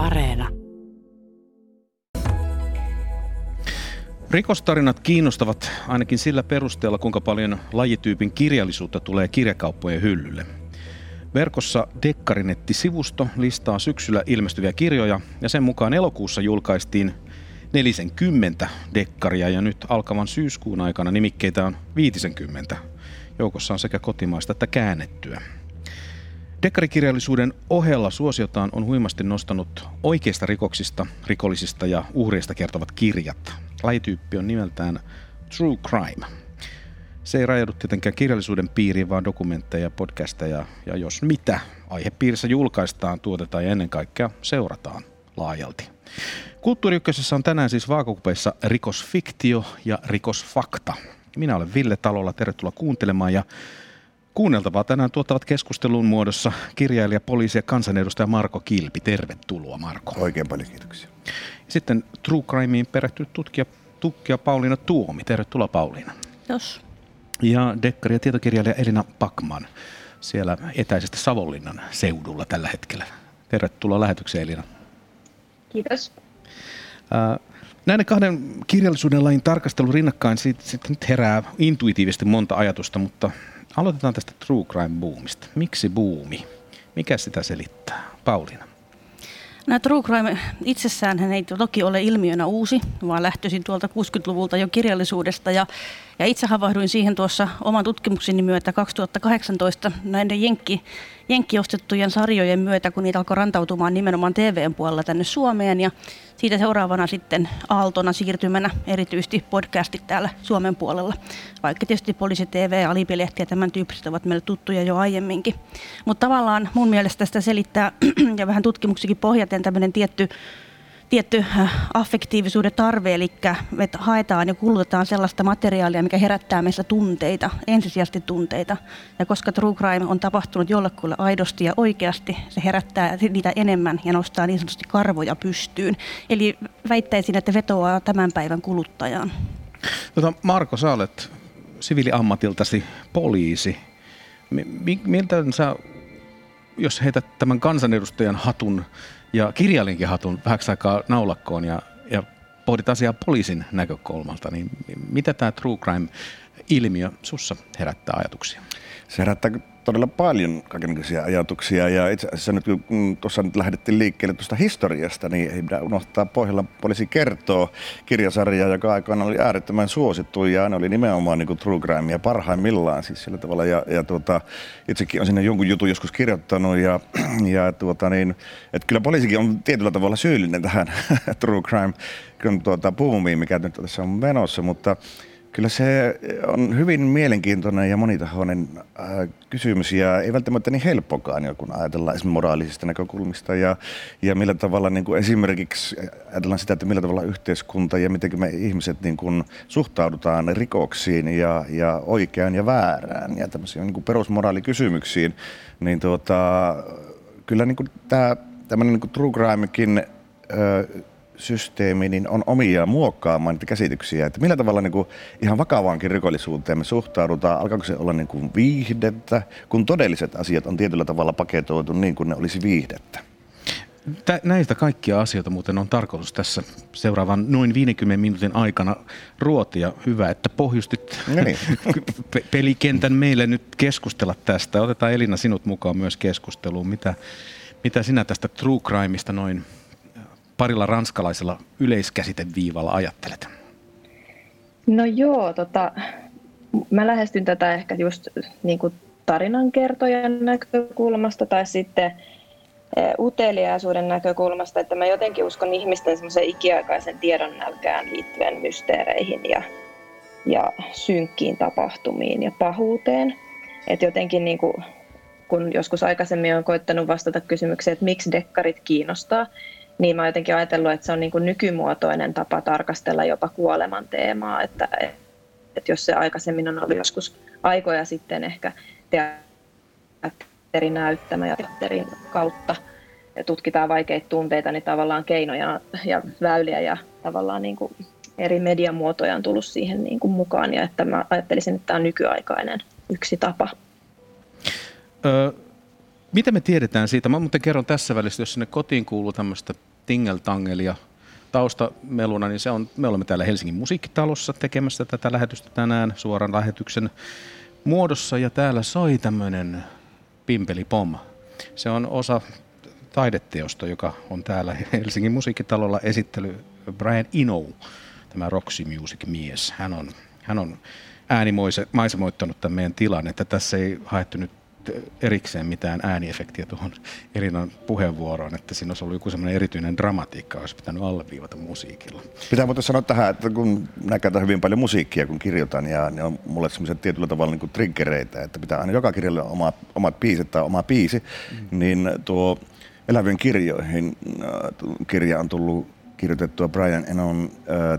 Areena. Rikostarinat kiinnostavat ainakin sillä perusteella, kuinka paljon lajityypin kirjallisuutta tulee kirjakauppojen hyllylle. Verkossa Dekkarinetti-sivusto listaa syksyllä ilmestyviä kirjoja ja sen mukaan elokuussa julkaistiin 40 dekkaria ja nyt alkavan syyskuun aikana nimikkeitä on 50. Joukossa on sekä kotimaista että käännettyä. Dekkarikirjallisuuden ohella suosiotaan on huimasti nostanut oikeista rikoksista, rikollisista ja uhreista kertovat kirjat. Lajityyppi on nimeltään True Crime. Se ei rajaudu tietenkään kirjallisuuden piiriin, vaan dokumentteja, podcasteja ja jos mitä aihepiirissä julkaistaan, tuotetaan ja ennen kaikkea seurataan laajalti. Kulttuuri on tänään siis vaakokupeissa rikosfiktio ja rikosfakta. Minä olen Ville Talolla, tervetuloa kuuntelemaan ja Kuunneltavaa tänään tuottavat keskustelun muodossa kirjailija, poliisi ja kansanedustaja Marko Kilpi. Tervetuloa Marko. Oikein paljon kiitoksia. Sitten True Crimeen perehtynyt tutkija, tutkija Pauliina Tuomi. Tervetuloa Pauliina. Jos. Ja dekkari- ja tietokirjailija Elina Pakman siellä etäisesti Savonlinnan seudulla tällä hetkellä. Tervetuloa lähetykseen Elina. Kiitos. Näiden kahden kirjallisuuden lajin tarkastelu rinnakkain sitten sit nyt herää intuitiivisesti monta ajatusta, mutta aloitetaan tästä true crime boomista. Miksi buumi? Mikä sitä selittää? Pauliina. No, true crime itsessään hän ei toki ole ilmiönä uusi, vaan lähtöisin tuolta 60-luvulta jo kirjallisuudesta. Ja, ja itse havahduin siihen tuossa oman tutkimukseni myötä 2018 näiden jenkki, jenkkiostettujen sarjojen myötä, kun niitä alkoi rantautumaan nimenomaan TVn puolella tänne Suomeen. Ja siitä seuraavana sitten aaltona siirtymänä erityisesti podcastit täällä Suomen puolella. Vaikka tietysti poliisi TV, alipilehti ja tämän tyyppiset ovat meille tuttuja jo aiemminkin. Mutta tavallaan mun mielestä sitä selittää ja vähän tutkimuksikin pohjaten tämmöinen tietty tietty äh, affektiivisuuden tarve, eli me haetaan ja kulutetaan sellaista materiaalia, mikä herättää meissä tunteita, ensisijaisesti tunteita. Ja koska true crime on tapahtunut jollekulle aidosti ja oikeasti, se herättää niitä enemmän ja nostaa niin sanotusti karvoja pystyyn. Eli väittäisin, että vetoaa tämän päivän kuluttajaan. Tota, Marko, sä olet siviiliammatiltasi poliisi. Miltä sä, jos heität tämän kansanedustajan hatun ja kirjailijankin hatun vähäksi aikaa naulakkoon ja, ja pohdit asiaa poliisin näkökulmalta, niin mitä tämä true crime-ilmiö sussa herättää ajatuksia? Se herättää todella paljon kaikenlaisia ajatuksia. Ja itse asiassa nyt kun tuossa nyt lähdettiin liikkeelle tuosta historiasta, niin ei pidä unohtaa Pohjolan poliisi kertoo kirjasarjaa, joka aikana oli äärettömän suosittu. Ja ne oli nimenomaan niin kuin true crime ja parhaimmillaan siis sillä tavalla. Ja, ja tuota, itsekin on sinne jonkun jutun joskus kirjoittanut. Ja, ja tuota niin, että kyllä poliisikin on tietyllä tavalla syyllinen tähän true crime tuota, boomiin, mikä nyt tässä on menossa, mutta Kyllä se on hyvin mielenkiintoinen ja monitahoinen äh, kysymys ja ei välttämättä niin helppokaan, kun ajatellaan esimerkiksi moraalisista näkökulmista ja, ja millä tavalla niin kuin esimerkiksi ajatellaan sitä, että millä tavalla yhteiskunta ja miten me ihmiset niin kuin suhtaudutaan rikoksiin ja, ja oikeaan ja väärään ja tämmöisiin niin kuin perusmoraalikysymyksiin, niin tuota, kyllä niin kuin tämä tämmöinen niin kuin true crimekin äh, systeemi niin on omia muokkaamaan niitä käsityksiä, että millä tavalla niin kuin ihan vakavaankin rikollisuuteen me suhtaudutaan, alkaako se olla niin kuin viihdettä, kun todelliset asiat on tietyllä tavalla paketoitu niin kuin ne olisi viihdettä. Tä, näistä kaikkia asioita muuten on tarkoitus tässä seuraavan noin 50 minuutin aikana ruotia. Hyvä, että pohjustit no niin. pelikentän meille nyt keskustella tästä. Otetaan Elina sinut mukaan myös keskusteluun. Mitä, mitä sinä tästä true crimeista noin parilla ranskalaisella yleiskäsiteviivalla ajattelet? No joo, tota, mä lähestyn tätä ehkä just niin kuin tarinankertojan näkökulmasta tai sitten e, uteliaisuuden näkökulmasta, että mä jotenkin uskon ihmisten semmoisen ikiaikaisen tiedon nälkään liittyen mysteereihin ja, ja synkkiin tapahtumiin ja pahuuteen. Että jotenkin niin kuin, kun joskus aikaisemmin on koittanut vastata kysymykseen, että miksi dekkarit kiinnostaa, niin mä jotenkin ajatellut, että se on niin kuin nykymuotoinen tapa tarkastella jopa kuoleman teemaa, että, että jos se aikaisemmin on ollut joskus aikoja sitten ehkä teatterin näyttämä ja teatterin kautta ja tutkitaan vaikeita tunteita, niin tavallaan keinoja ja väyliä ja tavallaan niin kuin eri mediamuotoja on tullut siihen niin kuin mukaan ja että mä ajattelisin, että tämä on nykyaikainen yksi tapa. Ö, mitä me tiedetään siitä? Mä muuten kerron tässä välissä, jos sinne kotiin kuuluu tämmöistä tingeltangelia taustameluna, niin se on, me olemme täällä Helsingin musiikkitalossa tekemässä tätä lähetystä tänään suoran lähetyksen muodossa ja täällä soi tämmöinen Pimpeli Pom. Se on osa taideteosta, joka on täällä Helsingin musiikkitalolla esittely Brian Eno, tämä Roxy Music mies. Hän on, hän on äänimaisemoittanut tämän meidän tilan, että tässä ei haettu nyt erikseen mitään ääniefektiä tuohon Elinan puheenvuoroon, että siinä olisi ollut joku semmoinen erityinen dramatiikka, olisi pitänyt alleviivata musiikilla. Pitää muuten sanoa tähän, että kun näkään hyvin paljon musiikkia, kun kirjoitan, ja ne on mulle semmoisia tietyllä tavalla niin kuin triggereitä, että pitää aina joka kirjalle omat, omat biisit tai oma biisi, mm. niin tuo Elävien kirjoihin äh, kirja on tullut kirjoitettua Brian Enon uh,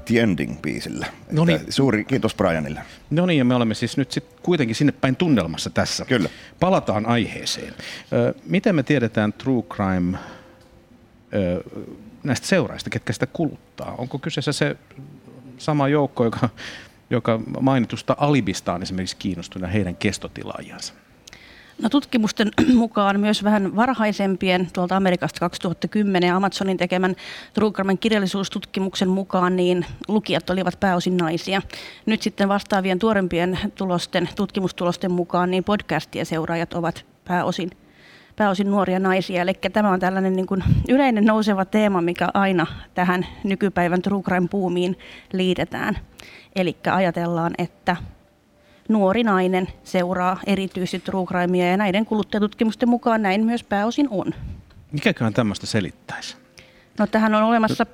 The Ending-biisillä. No niin. Suuri kiitos Brianille. No niin, ja me olemme siis nyt sit kuitenkin sinne päin tunnelmassa tässä. Kyllä. Palataan aiheeseen. Ö, miten me tiedetään True Crime ö, näistä seuraista, ketkä sitä kuluttaa? Onko kyseessä se sama joukko, joka, joka mainitusta Alibista on esimerkiksi kiinnostunut heidän kestotilaajansa? No tutkimusten mukaan myös vähän varhaisempien tuolta Amerikasta 2010 Amazonin tekemän Trugerman kirjallisuustutkimuksen mukaan niin lukijat olivat pääosin naisia. Nyt sitten vastaavien tuorempien tulosten, tutkimustulosten mukaan niin podcastien seuraajat ovat pääosin pääosin nuoria naisia. Eli tämä on tällainen niin kuin yleinen nouseva teema, mikä aina tähän nykypäivän true crime puumiin liitetään. Eli ajatellaan, että nuori nainen seuraa erityisesti true crimea ja näiden kuluttajatutkimusten mukaan näin myös pääosin on. Mikäköhän tämmöistä selittäisi? No tähän on olemassa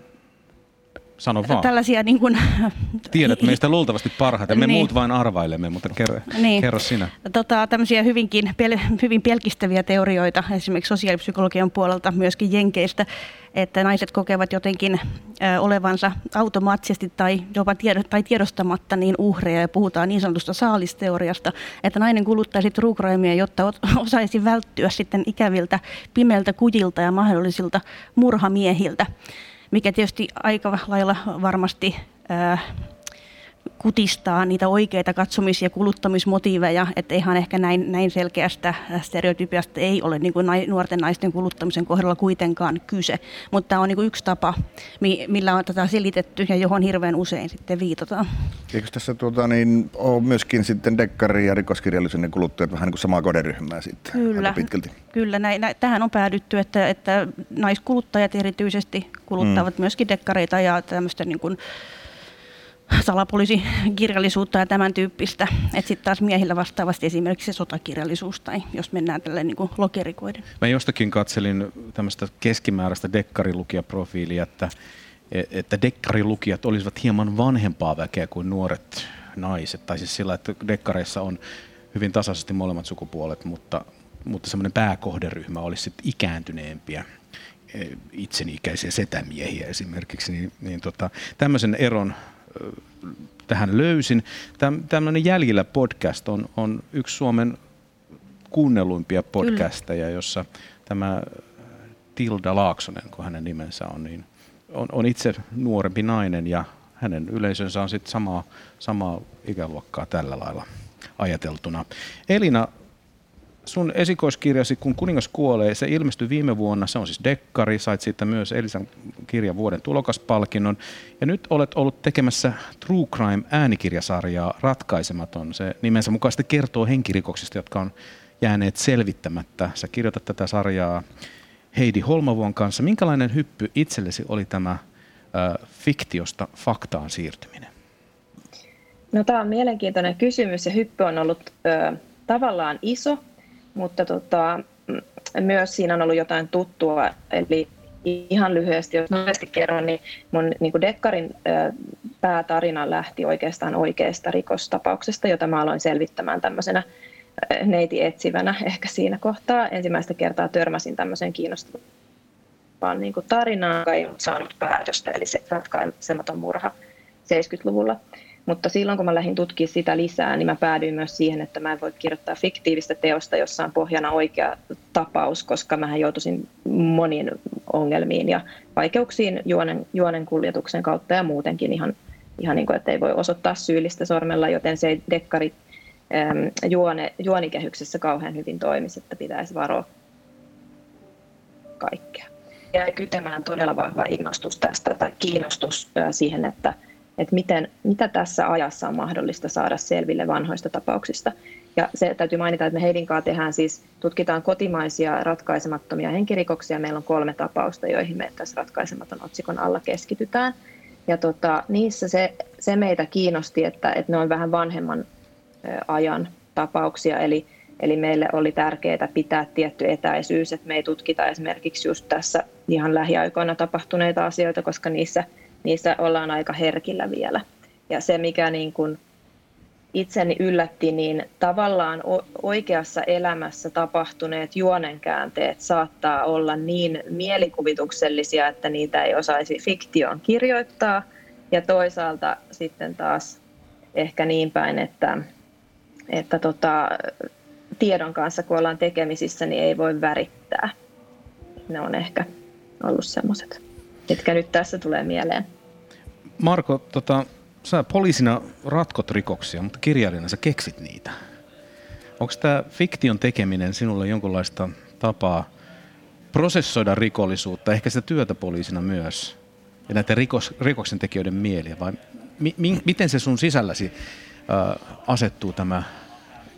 Sano vaan. Tällaisia niin kuin... Tiedät meistä luultavasti parhaiten. Me niin. muut vain arvailemme, mutta kerro, niin. kerro sinä. Tota, tämmöisiä hyvinkin, pel, hyvin pelkistäviä teorioita esimerkiksi sosiaalipsykologian puolelta myöskin Jenkeistä, että naiset kokevat jotenkin ö, olevansa automaattisesti tai jopa tiedo, tai tiedostamatta niin uhreja ja puhutaan niin sanotusta saalisteoriasta, että nainen kuluttaisi true crimea, jotta osaisi välttyä sitten ikäviltä pimeiltä kujilta ja mahdollisilta murhamiehiltä mikä tietysti aika lailla varmasti kutistaa niitä oikeita katsomis- ja kuluttamismotiiveja, että ihan ehkä näin, näin selkeästä stereotypiasta ei ole niin kuin nuorten naisten kuluttamisen kohdalla kuitenkaan kyse. Mutta tämä on niin kuin yksi tapa, millä on tätä selitetty ja johon hirveän usein sitten viitataan. Eikö tässä tuota, niin, ole myöskin sitten dekkari- ja rikoskirjallisuuden kuluttajat vähän niin kuin samaa kohderyhmää sitten Kyllä, pitkälti? Kyllä näin, näin, tähän on päädytty, että, että naiskuluttajat erityisesti kuluttavat mm. myöskin dekkareita ja tämmöistä niin kuin, salapoliisikirjallisuutta ja tämän tyyppistä. Että sitten taas miehillä vastaavasti esimerkiksi se sotakirjallisuus tai jos mennään tälle niin kuin lokerikoiden. Mä jostakin katselin tämmöistä keskimääräistä dekkarilukijaprofiilia, että, että dekkarilukijat olisivat hieman vanhempaa väkeä kuin nuoret naiset. Tai siis sillä, että dekkareissa on hyvin tasaisesti molemmat sukupuolet, mutta, mutta semmoinen pääkohderyhmä olisi sitten ikääntyneempiä e, itseni ikäisiä setämiehiä esimerkiksi, niin, niin tota, tämmöisen eron tähän löysin. Tämmöinen Jäljillä podcast on, on yksi Suomen kuunnelluimpia podcasteja, Kyllä. jossa tämä Tilda Laaksonen, kun hänen nimensä on, niin on, on itse nuorempi nainen ja hänen yleisönsä on sitten samaa, samaa ikäluokkaa tällä lailla ajateltuna. Elina, sun esikoiskirjasi Kun kuningas kuolee, se ilmestyi viime vuonna. Se on siis dekkari, sait siitä myös Elisan kirjan vuoden tulokaspalkinnon. Ja nyt olet ollut tekemässä True Crime äänikirjasarjaa Ratkaisematon. Se nimensä mukaisesti kertoo henkirikoksista, jotka on jääneet selvittämättä. Sä kirjoitat tätä sarjaa Heidi Holmavuon kanssa. Minkälainen hyppy itsellesi oli tämä äh, fiktiosta faktaan siirtyminen? No, tämä on mielenkiintoinen kysymys ja hyppy on ollut ö, tavallaan iso, mutta tota, myös siinä on ollut jotain tuttua. Eli ihan lyhyesti, jos nopeasti kerron, niin mun niin kuin Dekkarin päätarina lähti oikeastaan oikeasta rikostapauksesta, jota mä aloin selvittämään tämmöisenä neiti etsivänä ehkä siinä kohtaa. Ensimmäistä kertaa törmäsin tämmöiseen kiinnostavaan niin kuin tarinaan, joka ei saanut päätöstä, eli se ratkaisematon murha 70-luvulla. Mutta silloin kun mä lähdin tutkimaan sitä lisää, niin mä päädyin myös siihen, että mä en voi kirjoittaa fiktiivistä teosta, jossa on pohjana oikea tapaus, koska mä joutuisin moniin ongelmiin ja vaikeuksiin juonen, juonen kuljetuksen kautta ja muutenkin ihan, ihan niin kuin, että ei voi osoittaa syyllistä sormella, joten se dekkari äm, juone, juonikehyksessä kauhean hyvin toimisi, että pitäisi varoa kaikkea. jäi kytemään todella vahva innostus tästä tai kiinnostus siihen, että, että miten, mitä tässä ajassa on mahdollista saada selville vanhoista tapauksista. Ja se täytyy mainita, että me Heidin kanssa tehdään siis, tutkitaan kotimaisia ratkaisemattomia henkirikoksia. Meillä on kolme tapausta, joihin me tässä ratkaisematon otsikon alla keskitytään. Ja tota, niissä se, se meitä kiinnosti, että, että ne on vähän vanhemman ajan tapauksia, eli, eli meille oli tärkeää pitää tietty etäisyys, että me ei tutkita esimerkiksi just tässä ihan lähiaikoina tapahtuneita asioita, koska niissä, niissä ollaan aika herkillä vielä. Ja se, mikä niin kuin itseni yllätti, niin tavallaan oikeassa elämässä tapahtuneet juonenkäänteet saattaa olla niin mielikuvituksellisia, että niitä ei osaisi fiktion kirjoittaa. Ja toisaalta sitten taas ehkä niin päin, että, että tota, tiedon kanssa kun ollaan tekemisissä, niin ei voi värittää. Ne on ehkä ollut semmoiset, mitkä nyt tässä tulee mieleen. Marko, tota, sä poliisina ratkot rikoksia, mutta kirjailijana sä keksit niitä. Onko tämä fiktion tekeminen sinulle jonkunlaista tapaa prosessoida rikollisuutta, ehkä sitä työtä poliisina myös, ja näiden rikos, rikoksen tekijöiden mieliä, vai mi, mi, miten se sun sisälläsi äh, asettuu tämä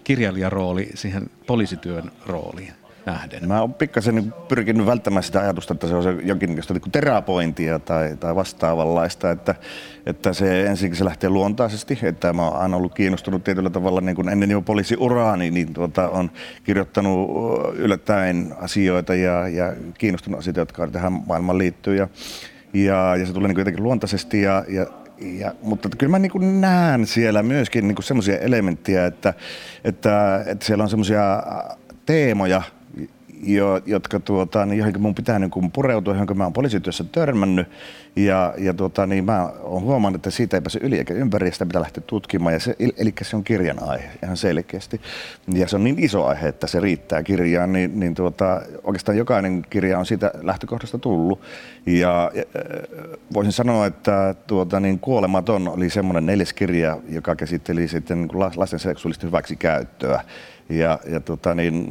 kirjailijarooli siihen poliisityön rooliin? Nähden? Mä oon pikkasen niin pyrkinyt välttämään sitä ajatusta, että se on se jonkinlaista niin terapointia tai, tai vastaavanlaista, että, että se ensinnäkin se lähtee luontaisesti, että mä oon aina ollut kiinnostunut tietyllä tavalla niin kuin ennen jo poliisiuraani, niin tuota, on kirjoittanut yllättäen asioita ja, ja kiinnostunut asioita, jotka tähän maailmaan liittyy ja, ja, ja se tulee niin jotenkin luontaisesti ja, ja ja, mutta kyllä mä niin näen siellä myöskin niin semmoisia elementtejä, että, että, että siellä on semmoisia teemoja, jo, jotka tuota, niin johonkin mun pitää niin kuin pureutua, johon mä oon poliisityössä törmännyt. Ja, ja tuota, niin mä oon huomannut, että siitä ei pääse yli eikä ympäri, sitä pitää lähteä tutkimaan. Ja se, eli se on kirjan aihe ihan selkeästi. Ja se on niin iso aihe, että se riittää kirjaan, niin, niin tuota, oikeastaan jokainen kirja on siitä lähtökohdasta tullut. Ja, ja voisin sanoa, että tuota, niin Kuolematon oli semmoinen neljäs kirja, joka käsitteli sitten niin lasten seksuaalista hyväksikäyttöä. Ja, ja tota, niin,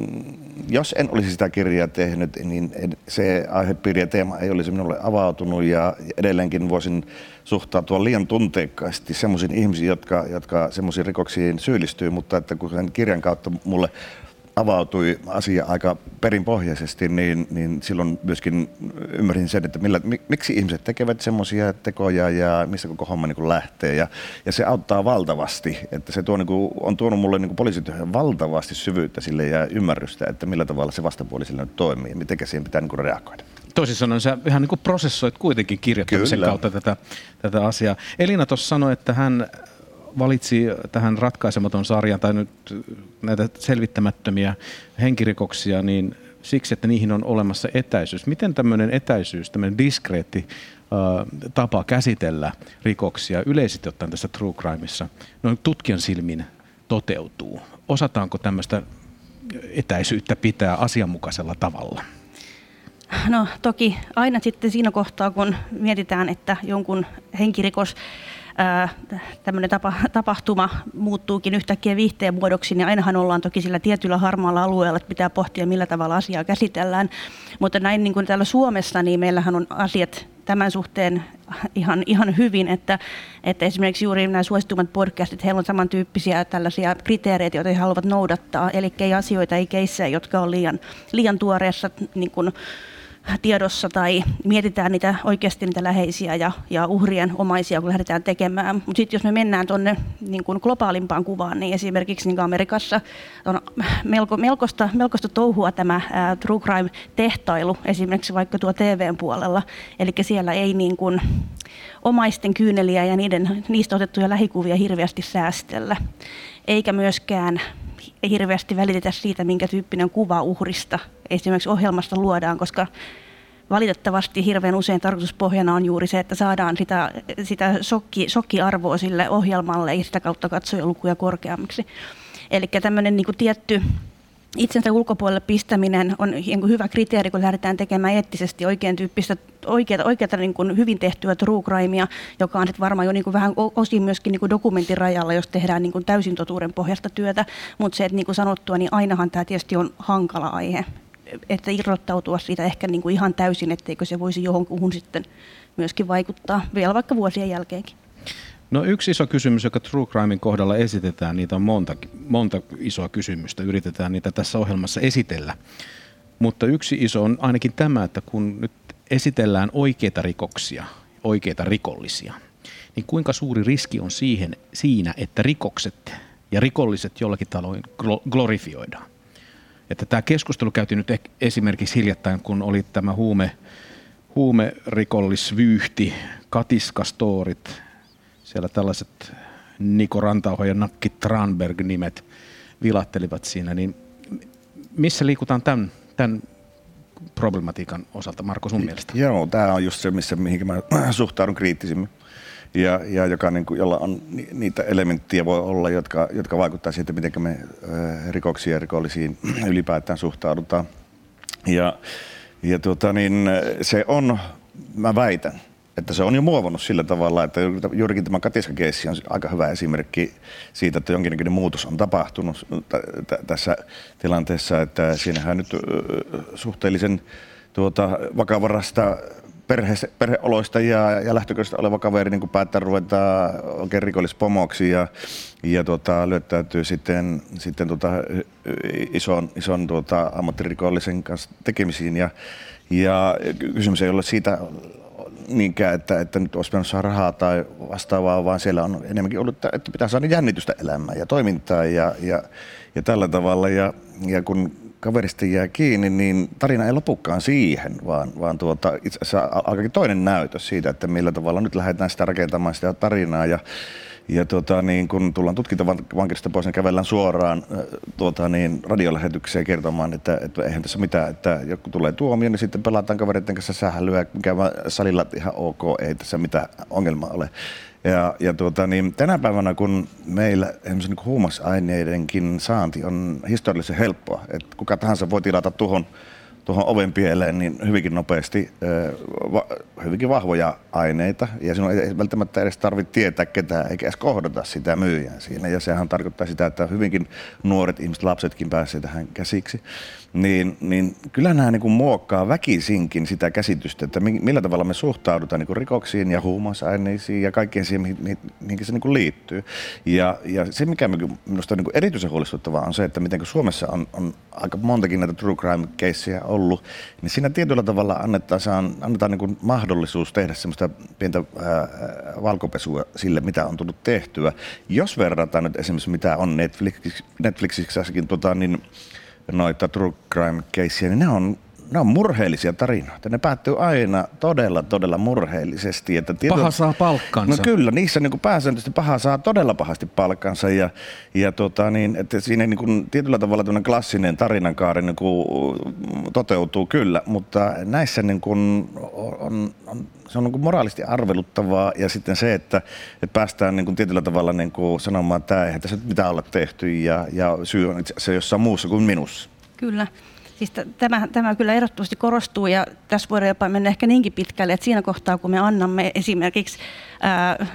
jos en olisi sitä kirjaa tehnyt, niin se aihepiiri ja teema ei olisi minulle avautunut ja edelleenkin voisin suhtautua liian tunteikkaasti semmoisiin ihmisiin, jotka, jotka semmoisiin rikoksiin syyllistyy, mutta että kun sen kirjan kautta mulle avautui asia aika perinpohjaisesti, niin, niin silloin myöskin ymmärsin sen, että millä, miksi ihmiset tekevät semmoisia tekoja ja missä koko homma niin lähtee. Ja, ja se auttaa valtavasti, että se tuo, niin kuin, on tuonut mulle niin poliisityöhön valtavasti syvyyttä sille ja ymmärrystä, että millä tavalla se vastapuoli sille nyt toimii ja miten siihen pitää niin kuin reagoida. Toisin sanoen sä ihan niin kuin prosessoit kuitenkin kirjoittamisen Kyllä. kautta tätä, tätä asiaa. Elina tuossa sanoi, että hän valitsi tähän ratkaisematon sarjan tai nyt näitä selvittämättömiä henkirikoksia, niin siksi, että niihin on olemassa etäisyys. Miten tämmöinen etäisyys, tämmöinen diskreetti tapa käsitellä rikoksia yleisesti ottaen tässä true crimeissa noin tutkijan silmin toteutuu? Osataanko tämmöistä etäisyyttä pitää asianmukaisella tavalla? No toki aina sitten siinä kohtaa, kun mietitään, että jonkun henkirikos tämmöinen tapa, tapahtuma muuttuukin yhtäkkiä viihteen muodoksi, niin ainahan ollaan toki sillä tietyllä harmaalla alueella, että pitää pohtia, millä tavalla asiaa käsitellään. Mutta näin niin kuin täällä Suomessa, niin meillähän on asiat tämän suhteen ihan, ihan hyvin, että, että esimerkiksi juuri nämä suositummat podcastit, heillä on samantyyppisiä tällaisia kriteereitä, joita he haluavat noudattaa, eli ei asioita, ei keissejä, jotka on liian, liian tuoreessa niin kuin, tiedossa tai mietitään niitä oikeasti niitä läheisiä ja, ja uhrien omaisia, kun lähdetään tekemään. Mutta sitten jos me mennään tuonne niin kuin globaalimpaan kuvaan, niin esimerkiksi niin Amerikassa on melko, melkoista, melkoista touhua tämä ää, true crime-tehtailu, esimerkiksi vaikka tuo TVn puolella. Eli siellä ei niin kuin, omaisten kyyneliä ja niiden, niistä otettuja lähikuvia hirveästi säästellä, eikä myöskään hirveästi välitetä siitä, minkä tyyppinen kuva uhrista esimerkiksi ohjelmasta luodaan, koska valitettavasti hirveän usein tarkoituspohjana on juuri se, että saadaan sitä, sitä shokki, shokkiarvoa sille ohjelmalle ja sitä kautta katsojalukuja korkeammiksi. Eli tämmöinen niin tietty itsensä ulkopuolelle pistäminen on hyvä kriteeri, kun lähdetään tekemään eettisesti oikein tyyppistä, oikeata, oikeata niin kuin hyvin tehtyä true crimea, joka on sitten varmaan jo niin kuin vähän osin myöskin niin kuin dokumentin rajalla, jos tehdään niin kuin täysin totuuden pohjasta työtä. Mutta se, että niin kuin sanottua, niin ainahan tämä tietysti on hankala aihe että irrottautua siitä ehkä niin kuin ihan täysin, etteikö se voisi johonkuhun sitten myöskin vaikuttaa vielä vaikka vuosien jälkeenkin. No yksi iso kysymys, joka True Crimein kohdalla esitetään, niitä on monta, monta isoa kysymystä, yritetään niitä tässä ohjelmassa esitellä. Mutta yksi iso on ainakin tämä, että kun nyt esitellään oikeita rikoksia, oikeita rikollisia, niin kuinka suuri riski on siihen, siinä, että rikokset ja rikolliset jollakin taloin glorifioidaan. Että tämä keskustelu käytiin nyt esimerkiksi hiljattain, kun oli tämä huume, huumerikollisvyyhti, katiskastorit, siellä tällaiset Niko Rantauho ja Nakki Tranberg-nimet vilattelivat siinä, niin missä liikutaan tämän, tämän problematiikan osalta, Marko, sun mielestä? Joo, tämä on just se, missä, mihin mä suhtaudun kriittisimmin. Ja, ja joka, niin kuin, jolla on niitä elementtiä voi olla, jotka, jotka vaikuttaa siihen, miten me rikoksia ja rikollisiin ylipäätään suhtaudutaan. Ja, ja tuota, niin, se on, mä väitän, että se on jo muovannut sillä tavalla, että juurikin tämä katiskakeissi on aika hyvä esimerkki siitä, että jonkinlainen muutos on tapahtunut t- tässä tilanteessa, että siinähän nyt suhteellisen tuota, vakavarasta perhe, perheoloista ja, ja lähtökohdista oleva kaveri niin päättää ruveta oikein rikollispomoksi ja, ja tuota, lyöttäytyy sitten, sitten tuota, ison, ison tuota, ammattirikollisen kanssa tekemisiin. Ja, ja kysymys ei ole siitä niinkään, että, että nyt olisi saada rahaa tai vastaavaa, vaan siellä on enemmänkin ollut, että pitää saada jännitystä elämään ja toimintaa ja, ja, ja tällä tavalla. Ja, ja kun kaverista jää kiinni, niin tarina ei lopukaan siihen, vaan, vaan tuota, itse asiassa alkaakin toinen näytös siitä, että millä tavalla nyt lähdetään sitä rakentamaan sitä tarinaa. Ja, ja tuota, niin kun tullaan tutkintavankilasta pois, niin kävellään suoraan tuota, niin radiolähetykseen kertomaan, että, että eihän tässä mitään, että joku tulee tuomio, niin sitten pelataan kavereiden kanssa sähälyä, mikä salilla ihan ok, ei tässä mitään ongelmaa ole. Ja, ja tuota, niin tänä päivänä, kun meillä niin huumausaineidenkin saanti on historiallisen helppoa, että kuka tahansa voi tilata tuohon tuohon oven pieleen niin hyvinkin nopeasti va, hyvinkin vahvoja aineita. Ja sinun ei välttämättä edes tarvitse tietää ketään eikä edes kohdata sitä myyjää siinä. Ja sehän tarkoittaa sitä, että hyvinkin nuoret ihmiset, lapsetkin pääsevät tähän käsiksi niin, niin kyllä nämä niin kuin muokkaa väkisinkin sitä käsitystä, että millä tavalla me suhtaudutaan niin kuin rikoksiin ja huumausaineisiin ja kaikkeen siihen, mihin, mihin se niin kuin liittyy. Ja, ja se, mikä minusta on niin kuin erityisen huolestuttavaa, on se, että miten Suomessa on, on aika montakin näitä true crime-keissejä ollut, niin siinä tietyllä tavalla annetaan, annetaan niin kuin mahdollisuus tehdä semmoista pientä ää, valkopesua sille, mitä on tullut tehtyä. Jos verrataan nyt esimerkiksi, mitä on Netflix, Netflixissäkin tota, niin noita true crime caseja, niin ne on ne on murheellisia tarinoita. Ne päättyy aina todella, todella murheellisesti. Että tietyllä, paha saa palkkansa. No kyllä, niissä niin pääsääntöisesti paha saa todella pahasti palkkansa. Ja, ja tota, niin, että siinä niin kuin, tietyllä tavalla klassinen tarinankaari niin kuin, toteutuu kyllä, mutta näissä niin kuin, on, on, se on niin kuin moraalisti arveluttavaa ja sitten se, että, että päästään niin kuin tietyllä tavalla niin kuin sanomaan, että eihän tässä mitään olla tehty ja, ja syy on itse asiassa jossain muussa kuin minussa. Kyllä. Siis tämä, tämä kyllä ehdottomasti korostuu ja tässä voidaan jopa mennä ehkä niinkin pitkälle, että siinä kohtaa kun me annamme esimerkiksi ää,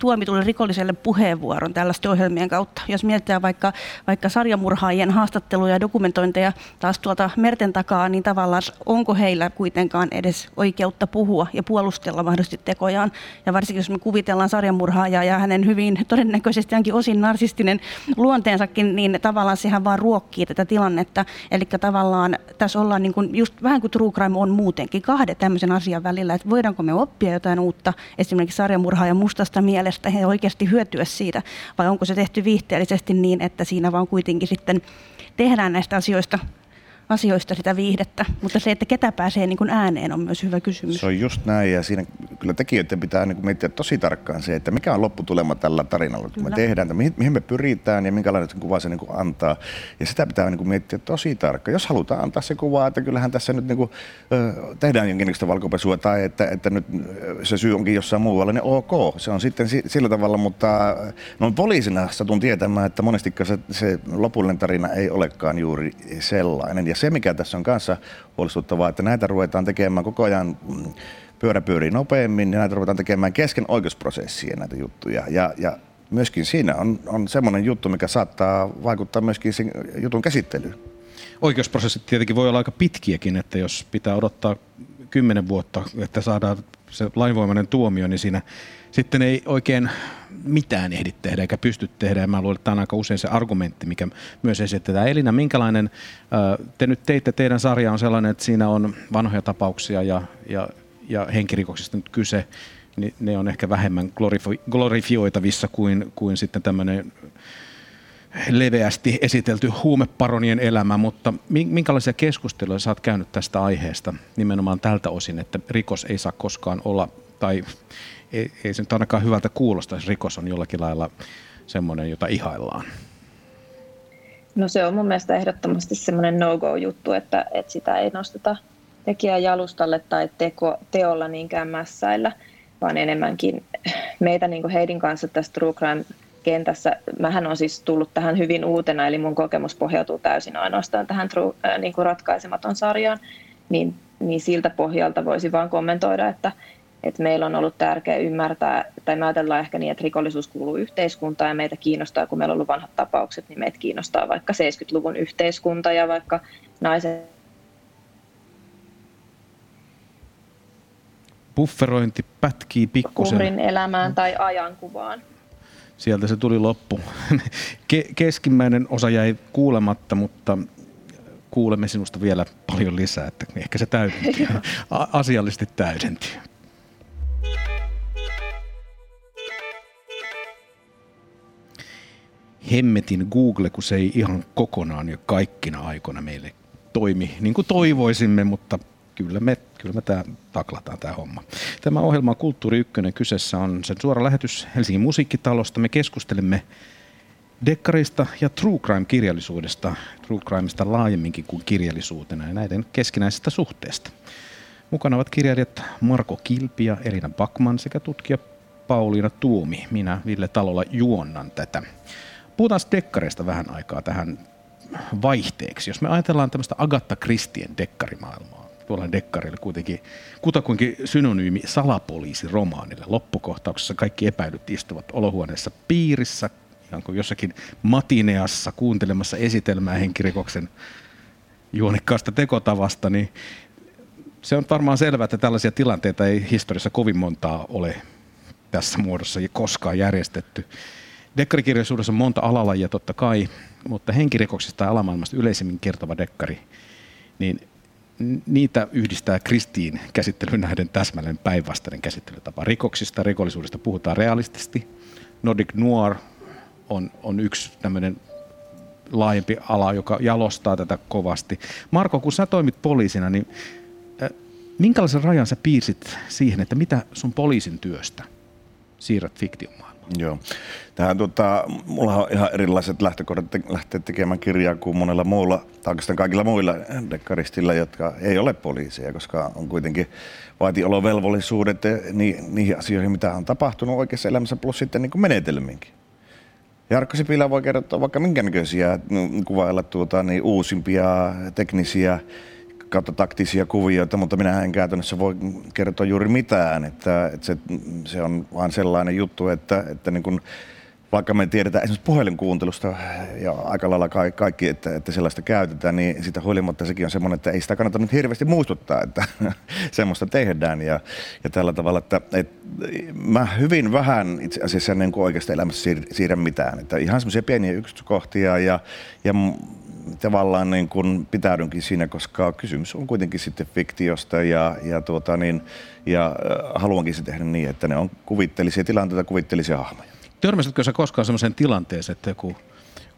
tuomitulle rikolliselle puheenvuoron tällaisten ohjelmien kautta. Jos mietitään vaikka, vaikka sarjamurhaajien haastatteluja ja dokumentointeja taas tuolta merten takaa, niin tavallaan onko heillä kuitenkaan edes oikeutta puhua ja puolustella mahdollisesti tekojaan. Ja varsinkin jos me kuvitellaan sarjamurhaajaa ja hänen hyvin todennäköisesti ainakin osin narsistinen luonteensakin, niin tavallaan sehän vaan ruokkii tätä tilannetta. Eli tavallaan tässä ollaan niin kuin just vähän kuin true crime on muutenkin kahden tämmöisen asian välillä, että voidaanko me oppia jotain uutta esimerkiksi sarjamurhaajaa ja mustasta mielestä ja oikeasti hyötyä siitä, vai onko se tehty viihteellisesti niin, että siinä vaan kuitenkin sitten tehdään näistä asioista asioista sitä viihdettä, mutta se, että ketä pääsee niin kuin ääneen on myös hyvä kysymys. Se on just näin ja siinä kyllä tekijöiden pitää niin kuin miettiä tosi tarkkaan se, että mikä on lopputulema tällä tarinalla, kun me tehdään, että mihin, mihin me pyritään ja minkälainen kuva se niin kuin antaa. Ja sitä pitää niin kuin miettiä tosi tarkkaan. Jos halutaan antaa se kuva, että kyllähän tässä nyt niin kuin, tehdään jonkinlaista valkopesua tai että, että nyt se syy onkin jossain muualla, niin ok, se on sitten sillä tavalla, mutta noin poliisina satun tietämään, että monesti se, se lopullinen tarina ei olekaan juuri sellainen. Ja se, mikä tässä on kanssa huolestuttavaa, että näitä ruvetaan tekemään koko ajan mm, pyörä pyörii nopeammin ja näitä ruvetaan tekemään kesken oikeusprosessia näitä juttuja. Ja, ja myöskin siinä on, on semmoinen juttu, mikä saattaa vaikuttaa myöskin sen jutun käsittelyyn. oikeusprosessit tietenkin voi olla aika pitkiäkin, että jos pitää odottaa kymmenen vuotta, että saadaan se lainvoimainen tuomio, niin siinä sitten ei oikein mitään ehdi tehdä eikä pysty tehdä. Ja mä luulen, että tämä on aika usein se argumentti, mikä myös esitetään. Elina, minkälainen, te nyt teitte, teidän sarja on sellainen, että siinä on vanhoja tapauksia ja, ja, ja henkirikoksista nyt kyse, niin ne on ehkä vähemmän glorifioitavissa kuin, kuin sitten tämmöinen leveästi esitelty huumeparonien elämä, mutta minkälaisia keskusteluja sä oot käynyt tästä aiheesta nimenomaan tältä osin, että rikos ei saa koskaan olla, tai ei, ei se nyt ainakaan hyvältä kuulosta, jos rikos on jollakin lailla semmoinen, jota ihaillaan? No se on mun mielestä ehdottomasti semmoinen no-go-juttu, että, että sitä ei nosteta tekijän jalustalle tai teko, teolla niinkään mässäillä, vaan enemmänkin meitä niin kuin Heidin kanssa tässä True Crime kentässä. Mähän on siis tullut tähän hyvin uutena, eli mun kokemus pohjautuu täysin ainoastaan tähän true, äh, niin kuin ratkaisematon sarjaan, niin, niin siltä pohjalta voisi vain kommentoida, että, että meillä on ollut tärkeää ymmärtää, tai me ajatellaan ehkä niin, että rikollisuus kuuluu yhteiskuntaan ja meitä kiinnostaa, kun meillä on ollut vanhat tapaukset, niin meitä kiinnostaa vaikka 70-luvun yhteiskunta ja vaikka naisen Bufferointi pätkii pikkusen. Uhrin elämään tai ajankuvaan. Sieltä se tuli loppu. Ke- keskimmäinen osa jäi kuulematta, mutta kuulemme sinusta vielä paljon lisää, että ehkä se täydentyy, asiallisesti täydentyy. Hemmetin Google, kun se ei ihan kokonaan ja kaikkina aikoina meille toimi niin kuin toivoisimme, mutta kyllä me, kyllä me tämä taklataan tämä homma. Tämä ohjelma on Kulttuuri Ykkönen. Kyseessä on sen suora lähetys Helsingin musiikkitalosta. Me keskustelemme dekkarista ja true crime-kirjallisuudesta, true crimeista laajemminkin kuin kirjallisuutena ja näiden keskinäisestä suhteesta. Mukana ovat kirjailijat Marko Kilpi ja Elina Bakman sekä tutkija Pauliina Tuomi. Minä, Ville Talolla, juonnan tätä. Puhutaan dekkareista vähän aikaa tähän vaihteeksi. Jos me ajatellaan tämmöistä Agatha Christien dekkarimaailmaa, tuollainen dekkari oli kuitenkin kutakuinkin synonyymi salapoliisiromaanille. Loppukohtauksessa kaikki epäilyt istuvat olohuoneessa piirissä, ihan kuin jossakin matineassa kuuntelemassa esitelmää henkirikoksen juonikkaasta tekotavasta, niin se on varmaan selvää, että tällaisia tilanteita ei historiassa kovin montaa ole tässä muodossa koskaan järjestetty. Dekkarikirjallisuudessa on monta alalajia totta kai, mutta henkirikoksista ja alamaailmasta yleisemmin kertova dekkari, niin niitä yhdistää Kristiin käsittelyyn nähden täsmälleen päinvastainen käsittelytapa. Rikoksista rikollisuudesta puhutaan realistisesti. Nordic Noir on, on yksi tämmöinen laajempi ala, joka jalostaa tätä kovasti. Marko, kun sä toimit poliisina, niin äh, minkälaisen rajan sä piirsit siihen, että mitä sun poliisin työstä siirrät fiktion Joo. Tähän, tota, mulla on ihan erilaiset lähtökohdat lähteä tekemään kirjaa kuin monella muulla, tai oikeastaan kaikilla muilla dekkaristilla, jotka ei ole poliisia, koska on kuitenkin vaitiolovelvollisuudet ni, niihin asioihin, mitä on tapahtunut oikeassa elämässä, plus sitten niin menetelmiinkin. Jarkko Sipilä voi kertoa vaikka minkä näköisiä kuvailla tuota, niin uusimpia teknisiä kautta taktisia kuvioita, mutta minä en käytännössä voi kertoa juuri mitään. Että, että se, se, on vain sellainen juttu, että, että niin kuin, vaikka me tiedetään esimerkiksi puhelinkuuntelusta ja aika lailla kaikki, että, että sellaista käytetään, niin sitä huolimatta sekin on semmoinen, että ei sitä kannata nyt hirveästi muistuttaa, että semmoista tehdään. Ja, ja tällä tavalla, että, että mä hyvin vähän itse asiassa niin oikeasta elämässä siir- siirrän mitään. Että ihan semmoisia pieniä yksityiskohtia ja, ja tavallaan niin kuin pitäydynkin siinä, koska kysymys on kuitenkin sitten fiktiosta ja, ja, tuota niin, ja äh, haluankin se tehdä niin, että ne on kuvittelisia tilanteita, kuvittelisia hahmoja. Törmäsitkö sä koskaan sellaiseen tilanteeseen, että joku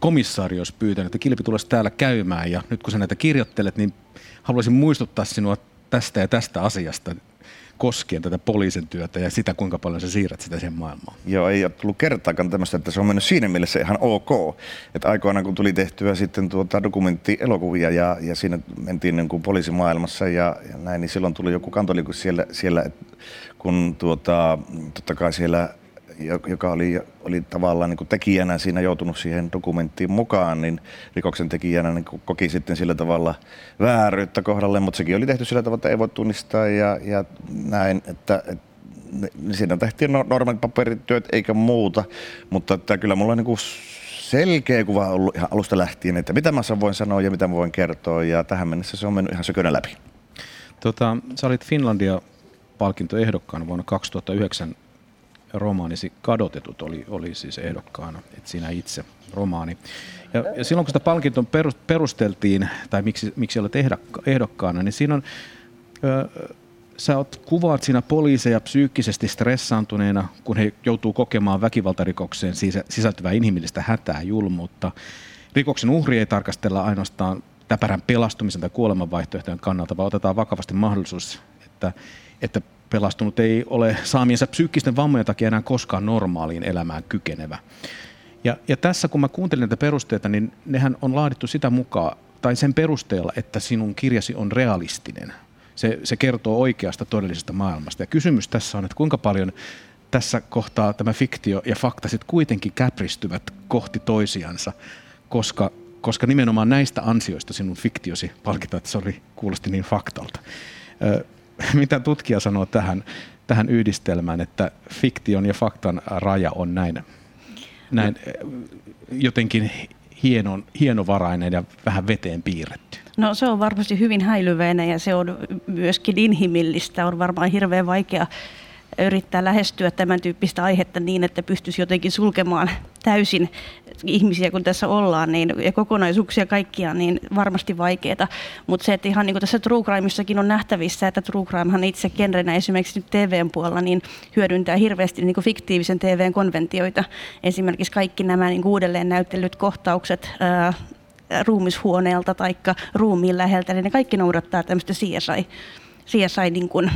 komissaari olisi pyytänyt, että Kilpi tulisi täällä käymään ja nyt kun sä näitä kirjoittelet, niin haluaisin muistuttaa sinua tästä ja tästä asiasta koskien tätä poliisin työtä ja sitä, kuinka paljon sä siirrät sitä siihen maailmaan? Joo, ei ole tullut kertaakaan tämmöistä, että se on mennyt siinä mielessä ihan ok. Että aikoinaan kun tuli tehtyä sitten tuota dokumenttielokuvia ja, ja siinä mentiin niin kuin poliisimaailmassa ja, ja näin, niin silloin tuli joku kantoliiku siellä, siellä kun tuota, totta kai siellä joka oli, oli tavallaan niin tekijänä siinä joutunut siihen dokumenttiin mukaan, niin rikoksen tekijänä niin koki sitten sillä tavalla vääryyttä kohdalle, mutta sekin oli tehty sillä tavalla, että ei voi tunnistaa ja, ja näin, että, että siinä tehtiin no, normaalit paperityöt eikä muuta, mutta että kyllä mulla niin kuin selkeä kuva ollut ihan alusta lähtien, että mitä mä voin sanoa ja mitä mä voin kertoa ja tähän mennessä se on mennyt ihan sökönä läpi. Tota, sä olit Finlandia palkintoehdokkaana vuonna 2009 romaanisi Kadotetut oli, oli siis ehdokkaana, että sinä itse romaani. Ja, ja silloin kun sitä palkintoa perusteltiin, tai miksi, miksi olet ehdokkaana, niin siinä on, ö, sä oot, kuvaat siinä poliiseja psyykkisesti stressaantuneena, kun he joutuu kokemaan väkivaltarikokseen sisältyvää inhimillistä hätää, julmuutta. Rikoksen uhri ei tarkastella ainoastaan täpärän pelastumisen tai kuolemanvaihtoehtojen kannalta, vaan otetaan vakavasti mahdollisuus, että, että pelastunut ei ole saamiensa psyykkisten vammojen takia enää koskaan normaaliin elämään kykenevä. Ja, ja tässä kun mä kuuntelin näitä perusteita, niin nehän on laadittu sitä mukaan, tai sen perusteella, että sinun kirjasi on realistinen. Se, se kertoo oikeasta todellisesta maailmasta. Ja kysymys tässä on, että kuinka paljon tässä kohtaa tämä fiktio ja fakta sitten kuitenkin käpristyvät kohti toisiansa, koska, koska nimenomaan näistä ansioista sinun fiktiosi palkitaan, että se oli, kuulosti niin faktalta. mitä tutkija sanoo tähän, tähän yhdistelmään, että fiktion ja faktan raja on näin, näin jotenkin hienon, hienovarainen ja vähän veteen piirretty? No se on varmasti hyvin häilyväinen ja se on myöskin inhimillistä. On varmaan hirveän vaikea yrittää lähestyä tämän tyyppistä aihetta niin, että pystyisi jotenkin sulkemaan täysin ihmisiä, kun tässä ollaan, niin, ja kokonaisuuksia kaikkiaan, niin varmasti vaikeaa. Mutta se, että ihan niin kuin tässä True Crimeissakin on nähtävissä, että True Crimehan itse genrenä esimerkiksi nyt TVn puolella niin hyödyntää hirveästi niin kuin fiktiivisen TVn konventioita. Esimerkiksi kaikki nämä niin kuin uudelleen näyttelyt kohtaukset, ää, ruumishuoneelta tai ruumiin läheltä, niin ne kaikki noudattaa tämmöistä CSI CSI niin kuin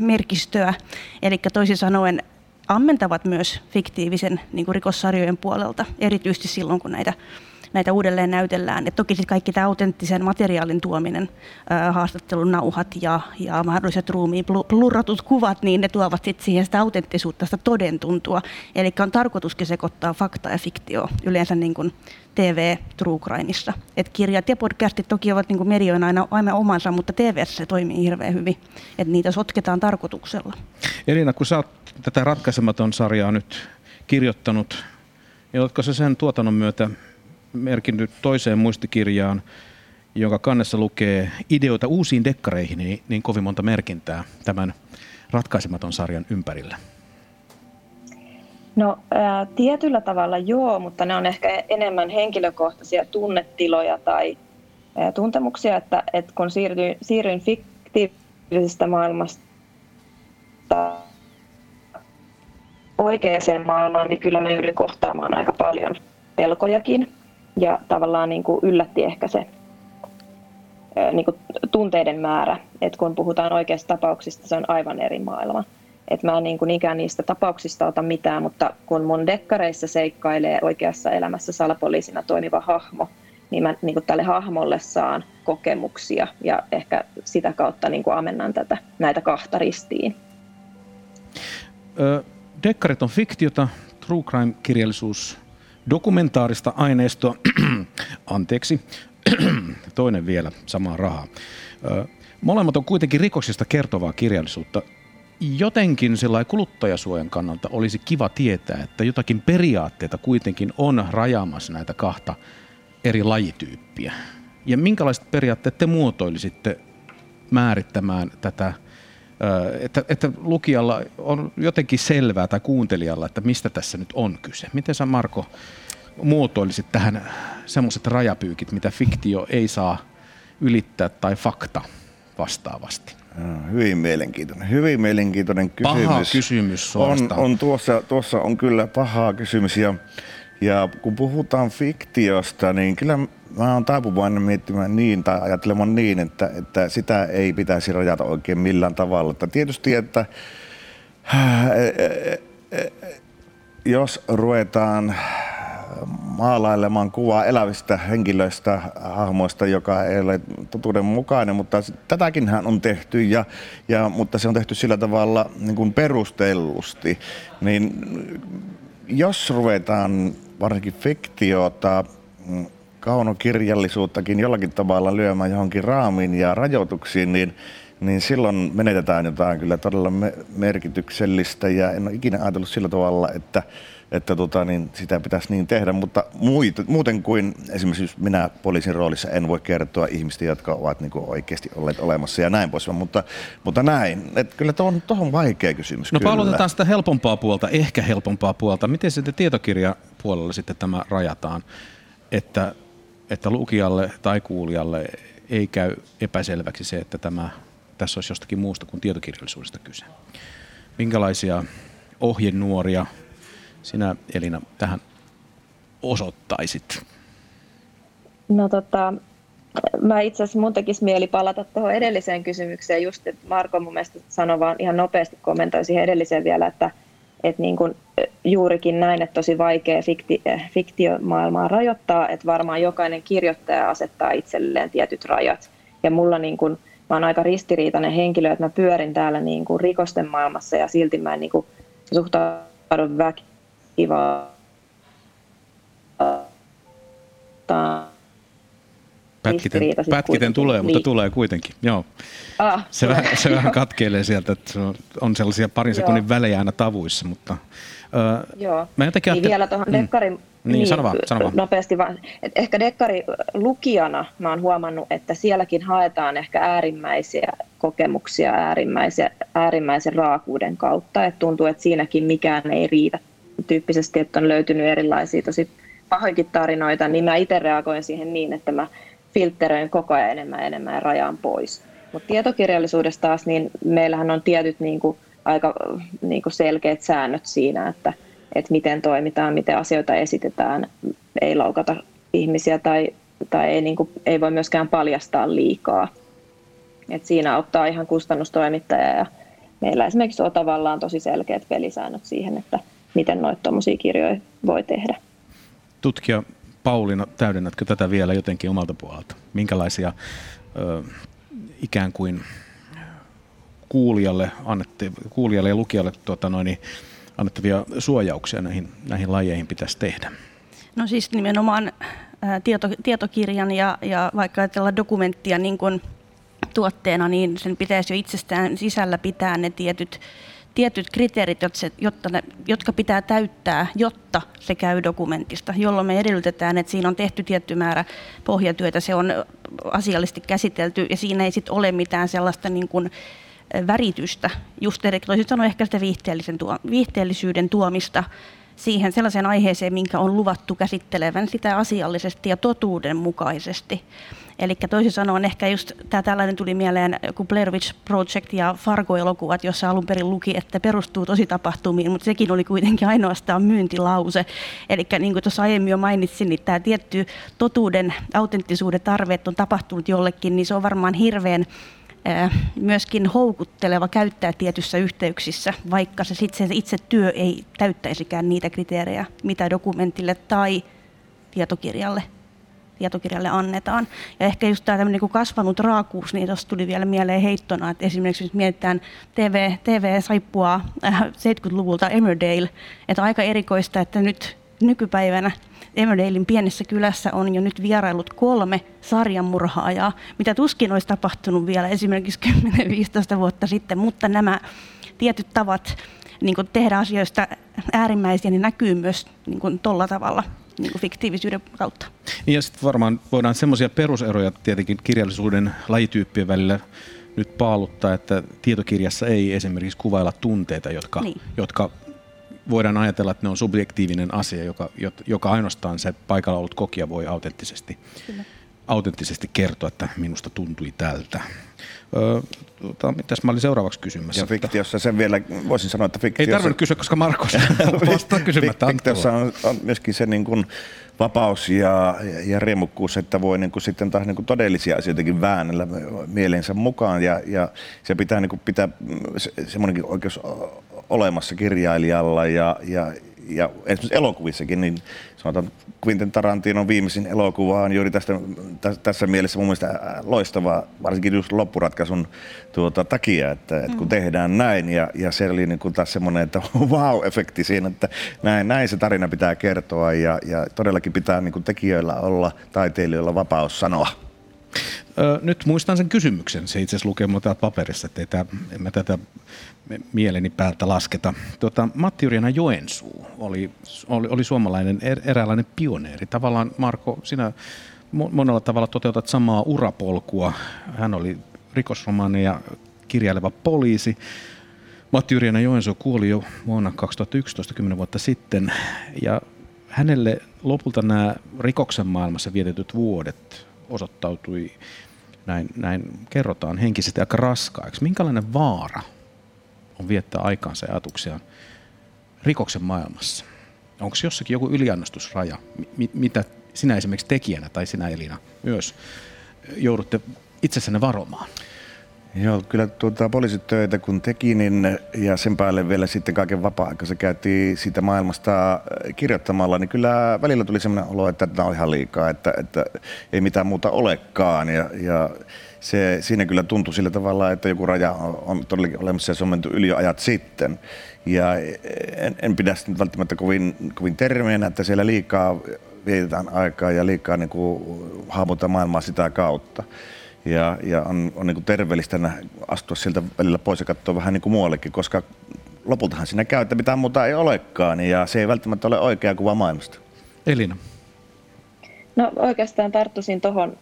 merkistöä. Eli toisin sanoen ammentavat myös fiktiivisen niin kuin rikossarjojen puolelta, erityisesti silloin kun näitä näitä uudelleen näytellään. Et toki kaikki tämä autenttisen materiaalin tuominen, haastattelun nauhat ja, ja mahdolliset ruumiin plurratut kuvat, niin ne tuovat sit siihen sitä autenttisuutta, sitä todentuntua. Eli on tarkoituskin sekoittaa fakta ja fiktio yleensä niin kuin TV True Crimeissa. Et kirjat ja podcastit toki ovat niin medioina aina, aina omansa, mutta tv se toimii hirveän hyvin. Et niitä sotketaan tarkoituksella. Elina, kun sä oot tätä ratkaisematon sarjaa nyt kirjoittanut, niin oletko se sen tuotannon myötä merkinnyt toiseen muistikirjaan, jonka kannessa lukee ideoita uusiin dekkareihin, niin, niin kovin monta merkintää tämän ratkaisematon sarjan ympärillä? No ää, tietyllä tavalla joo, mutta ne on ehkä enemmän henkilökohtaisia tunnetiloja tai ää, tuntemuksia, että, että kun siirryin, siirryin fiktiivisesta maailmasta oikeaan maailmaan, niin kyllä me yritin kohtaamaan aika paljon pelkojakin ja tavallaan niin kuin yllätti ehkä se niin kuin tunteiden määrä, että kun puhutaan oikeista tapauksista, se on aivan eri maailma. Että mä en niin kuin ikään niistä tapauksista ota mitään, mutta kun mun dekkareissa seikkailee oikeassa elämässä salapoliisina toimiva hahmo, niin mä niin kuin tälle hahmolle saan kokemuksia ja ehkä sitä kautta niin kuin amennan tätä, näitä kahta ristiin. Ö, dekkarit on fiktiota, true crime-kirjallisuus dokumentaarista aineistoa, anteeksi, toinen vielä, samaa rahaa. Molemmat on kuitenkin rikoksista kertovaa kirjallisuutta. Jotenkin sellainen kuluttajasuojan kannalta olisi kiva tietää, että jotakin periaatteita kuitenkin on rajaamassa näitä kahta eri lajityyppiä. Ja minkälaiset periaatteet te muotoilisitte määrittämään tätä, että, että lukijalla on jotenkin selvää tai kuuntelijalla, että mistä tässä nyt on kyse. Miten sä Marko muotoilisit tähän semmoiset rajapyykit, mitä fiktio ei saa ylittää tai fakta vastaavasti? Hyvin mielenkiintoinen, hyvin mielenkiintoinen kysymys. Paha kysymys On, on tuossa, tuossa on kyllä paha kysymys ja, ja kun puhutaan fiktiosta, niin kyllä mä oon taipuvainen miettimään niin tai ajattelemaan niin, että, että sitä ei pitäisi rajata oikein millään tavalla. Että tietysti, että jos ruvetaan maalailemaan kuvaa elävistä henkilöistä, hahmoista, joka ei ole totuuden mukainen, mutta tätäkin hän on tehty, ja, ja, mutta se on tehty sillä tavalla niin kuin perustellusti. Niin jos ruvetaan varsinkin fiktiota, mm, kaunokirjallisuuttakin jollakin tavalla lyömään johonkin raamiin ja rajoituksiin, niin niin silloin menetetään jotain kyllä todella merkityksellistä ja en ole ikinä ajatellut sillä tavalla, että että tota, niin sitä pitäisi niin tehdä, mutta muuten kuin esimerkiksi minä poliisin roolissa en voi kertoa ihmistä, jotka ovat niin kuin oikeasti olleet olemassa ja näin pois, mutta, mutta näin. Että kyllä tuohon on vaikea kysymys. No palautetaan sitä helpompaa puolta, ehkä helpompaa puolta. Miten sitten tietokirjapuolella sitten tämä rajataan, että, että lukijalle tai kuulijalle ei käy epäselväksi se, että tämä, tässä olisi jostakin muusta kuin tietokirjallisuudesta kyse. Minkälaisia ohjenuoria sinä Elina tähän osoittaisit? No tota, mä itse asiassa mun tekisi mieli palata tuohon edelliseen kysymykseen just, että Marko mun mielestä sanoi vaan ihan nopeasti kommentoi siihen edelliseen vielä, että, että niin kuin juurikin näin, että tosi vaikea fikti, fiktiomaailmaa rajoittaa, että varmaan jokainen kirjoittaja asettaa itselleen tietyt rajat. Ja mulla niin kuin, mä oon aika ristiriitainen henkilö, että mä pyörin täällä niin kuin rikosten maailmassa ja silti mä en niin kuin suhtaudu väki, kiva Pätkiten, pätkiten tulee, mutta tulee kuitenkin. Joo. Ah, se, vähän, se vähän katkeilee sieltä, että on sellaisia parin sekunnin välejä aina tavuissa, mutta öö, Joo. Mä jotenkin niin vielä tuohon mm. dekkarin niin, niin, sano vaan, sano vaan. nopeasti vaan. Et ehkä dekkari lukijana mä oon huomannut, että sielläkin haetaan ehkä äärimmäisiä kokemuksia äärimmäisiä, äärimmäisen raakuuden kautta. Et tuntuu, että siinäkin mikään ei riitä tyyppisesti, että on löytynyt erilaisia tosi pahoinkin tarinoita, niin mä itse reagoin siihen niin, että mä filtteröin koko ajan enemmän ja enemmän ja rajaan pois. Mutta tietokirjallisuudessa taas, niin meillähän on tietyt niin kuin, aika niin kuin selkeät säännöt siinä, että, että miten toimitaan, miten asioita esitetään, ei laukata ihmisiä tai, tai ei, niin kuin, ei voi myöskään paljastaa liikaa. Et siinä ottaa ihan kustannustoimittaja ja meillä esimerkiksi on tavallaan tosi selkeät pelisäännöt siihen, että miten noita tuommoisia kirjoja voi tehdä. Tutkija Pauliina, täydennätkö tätä vielä jotenkin omalta puolelta? Minkälaisia ö, ikään kuin kuulijalle, annette, kuulijalle ja lukijalle tuota noin, niin annettavia suojauksia näihin, näihin lajeihin pitäisi tehdä? No siis nimenomaan ää, tieto, tietokirjan ja, ja vaikka ajatellaan dokumenttia niin kuin tuotteena, niin sen pitäisi jo itsestään sisällä pitää ne tietyt tietyt kriteerit, jotta ne, jotka pitää täyttää, jotta se käy dokumentista, jolloin me edellytetään, että siinä on tehty tietty määrä pohjatyötä, se on asiallisesti käsitelty ja siinä ei sitten ole mitään sellaista niin kuin väritystä, just toisin sanoen ehkä sitä viihteellisen tuo, viihteellisyyden tuomista siihen sellaiseen aiheeseen, minkä on luvattu käsittelevän sitä asiallisesti ja totuudenmukaisesti. Eli toisin sanoen ehkä just tämä tällainen tuli mieleen kuin Blair Witch Project ja Fargo-elokuvat, jossa alun perin luki, että perustuu tosi tapahtumiin, mutta sekin oli kuitenkin ainoastaan myyntilause. Eli niin kuin tuossa aiemmin jo mainitsin, niin tämä tietty totuuden, autenttisuuden tarve, että on tapahtunut jollekin, niin se on varmaan hirveän myöskin houkutteleva käyttää tietyissä yhteyksissä, vaikka se, sit se itse työ ei täyttäisikään niitä kriteerejä, mitä dokumentille tai tietokirjalle tietokirjalle annetaan. Ja ehkä just tämä niin kuin kasvanut raakuus, niin tuossa tuli vielä mieleen heittona, että esimerkiksi jos mietitään TV, TV-saippua äh, 70-luvulta Emmerdale, että aika erikoista, että nyt nykypäivänä Emmerdalein pienessä kylässä on jo nyt vierailut kolme sarjanmurhaajaa, mitä tuskin olisi tapahtunut vielä esimerkiksi 10-15 vuotta sitten, mutta nämä tietyt tavat niin tehdä asioista äärimmäisiä, niin näkyy myös niin tuolla tavalla niin kuin fiktiivisyyden kautta. Niin ja sitten varmaan voidaan semmoisia peruseroja tietenkin kirjallisuuden lajityyppien välillä nyt paaluttaa, että tietokirjassa ei esimerkiksi kuvailla tunteita, jotka, niin. jotka voidaan ajatella, että ne on subjektiivinen asia, joka, joka ainoastaan se paikalla ollut kokija voi autenttisesti, autenttisesti kertoa, että minusta tuntui tältä. Öö, tota, mitäs mä olin seuraavaksi kysymässä? Ja fiktiossa sen vielä, voisin sanoa, että fiktiossa... Ei tarvinnut kysyä, koska Marko vastaa kysymättä. Fiktiossa on, on myöskin se niin kuin vapaus ja, ja riemukkuus, että voi niin kuin sitten taas niin kuin todellisia asioitakin väännellä mielensä mukaan ja, ja se pitää niin kuin pitää se, semmoinenkin oikeus olemassa kirjailijalla ja, ja, ja esimerkiksi elokuvissakin, niin sanotaan Quentin Tarantinon viimeisin elokuva on juuri tästä, tä, tässä mielessä mun mielestä loistava, varsinkin just loppuratkaisun tuota, takia, että, että kun mm. tehdään näin ja, ja se oli niin kuin taas semmoinen, että wow-efekti siinä, että näin, näin se tarina pitää kertoa ja, ja todellakin pitää niin kuin tekijöillä olla, taiteilijoilla vapaus sanoa. Nyt muistan sen kysymyksen. Se itse asiassa lukee mulla täällä paperissa, että ei tämä, en mä tätä mieleni päältä lasketa. Tuota, Matti Yrjänä Joensuu oli, oli, oli suomalainen er, eräänlainen pioneeri. Tavallaan Marko, sinä monella tavalla toteutat samaa urapolkua. Hän oli rikosromaania kirjaileva poliisi. Matti Yrjänä Joensuu kuoli jo vuonna 2011, 10 vuotta sitten. Ja hänelle lopulta nämä rikoksen maailmassa vietetyt vuodet osoittautui, näin, näin kerrotaan, henkisesti aika raskaiksi. Minkälainen vaara on viettää aikaansa ja ajatuksiaan rikoksen maailmassa? Onko jossakin joku yliannostusraja, mitä sinä esimerkiksi tekijänä tai sinä Elina myös joudutte itsessänne varomaan? Joo, kyllä tuota, poliisitöitä kun teki, niin, ja sen päälle vielä sitten kaiken vapaa-aika se käytiin siitä maailmasta kirjoittamalla, niin kyllä välillä tuli sellainen olo, että tämä on ihan liikaa, että, että ei mitään muuta olekaan. Ja, ja se, siinä kyllä tuntui sillä tavalla, että joku raja on, on todellakin olemassa ja se on menty yli ajat sitten. Ja en, en pidä sitä välttämättä kovin, kovin termeenä, että siellä liikaa vietetään aikaa ja liikaa niin kuin, hahmotetaan maailmaa sitä kautta ja, ja on, on niin terveellistä astua siltä välillä pois ja katsoa vähän niin kuin muuallekin, koska lopultahan siinä käy, että mitään muuta ei olekaan ja se ei välttämättä ole oikea kuva maailmasta. Elina. No oikeastaan tarttuisin tuohon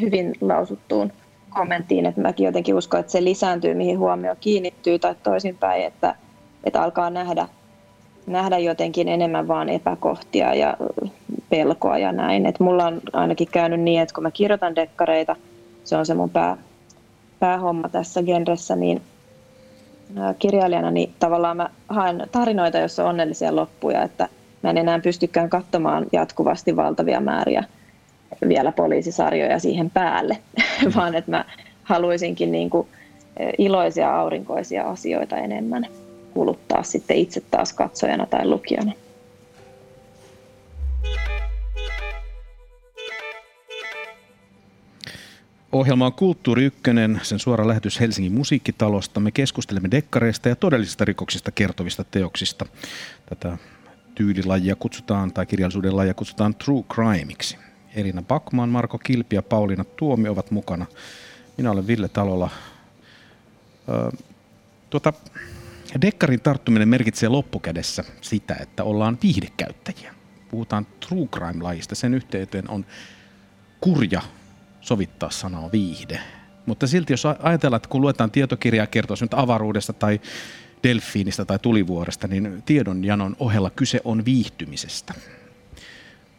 hyvin lausuttuun kommenttiin, että mäkin jotenkin uskon, että se lisääntyy, mihin huomio kiinnittyy tai toisinpäin, että, että alkaa nähdä, nähdä jotenkin enemmän vaan epäkohtia ja pelkoa ja näin. Et mulla on ainakin käynyt niin, että kun mä kirjoitan dekkareita – se on se mun pää, päähomma tässä genressä, niin kirjailijana niin tavallaan mä haen tarinoita, joissa on onnellisia loppuja, että mä en enää pystykään katsomaan jatkuvasti valtavia määriä vielä poliisisarjoja siihen päälle, vaan että mä haluaisinkin niin kuin iloisia aurinkoisia asioita enemmän kuluttaa sitten itse taas katsojana tai lukijana. Ohjelma on Kulttuuri Ykkönen, sen suora lähetys Helsingin musiikkitalosta. Me keskustelemme dekkareista ja todellisista rikoksista kertovista teoksista. Tätä tyylilajia kutsutaan, tai kirjallisuuden lajia kutsutaan True Crimeiksi. Elina Backman, Marko Kilpi ja Pauliina Tuomi ovat mukana. Minä olen Ville Talola. Öö, tuota, dekkarin tarttuminen merkitsee loppukädessä sitä, että ollaan viihdekäyttäjiä. Puhutaan True Crime-lajista. Sen yhteyteen on kurja sovittaa sanaa viihde. Mutta silti jos ajatellaan, että kun luetaan tietokirjaa kertoa nyt avaruudesta tai delfiinistä tai tulivuoresta, niin tiedonjanon ohella kyse on viihtymisestä.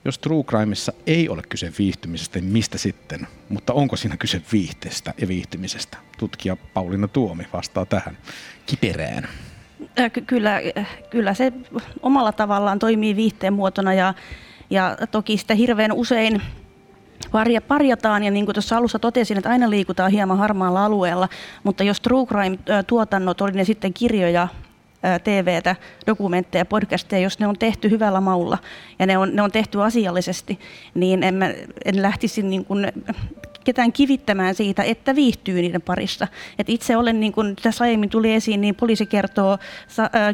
Jos True Crimeissa ei ole kyse viihtymisestä, niin mistä sitten? Mutta onko siinä kyse viihteestä ja viihtymisestä? Tutkija Pauliina Tuomi vastaa tähän kiperään. Kyllä, kyllä se omalla tavallaan toimii viihteen muotona ja, ja toki sitä hirveän usein parja, parjataan. Ja niin kuin tuossa alussa totesin, että aina liikutaan hieman harmaalla alueella, mutta jos True Crime-tuotannot, oli ne sitten kirjoja, TVtä, dokumentteja, podcasteja, jos ne on tehty hyvällä maulla ja ne on, ne on tehty asiallisesti, niin en, mä, en lähtisi niin kuin ketään kivittämään siitä, että viihtyy niiden parissa. Et itse olen, niin kuin tässä aiemmin tuli esiin, niin poliisi kertoo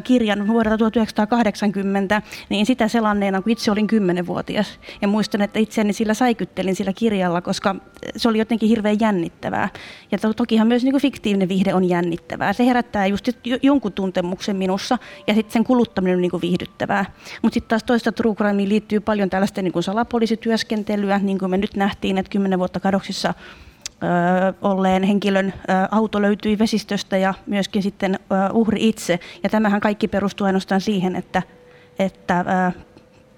kirjan vuodelta 1980, niin sitä selanneena, kun itse olin kymmenenvuotias. Ja muistan, että itseäni sillä säikyttelin sillä kirjalla, koska se oli jotenkin hirveän jännittävää. Ja to- tokihan myös niin kuin fiktiivinen viihde on jännittävää. Se herättää just jonkun tuntemuksen minussa ja sitten sen kuluttaminen on niin kuin viihdyttävää. Mutta sitten taas toista true liittyy paljon tällaista niin kuin salapoliisityöskentelyä, niin kuin me nyt nähtiin, että kymmenen vuotta kadoksissa olleen henkilön auto löytyi vesistöstä ja myöskin sitten uhri itse. Ja tämähän kaikki perustuu ainoastaan siihen, että, että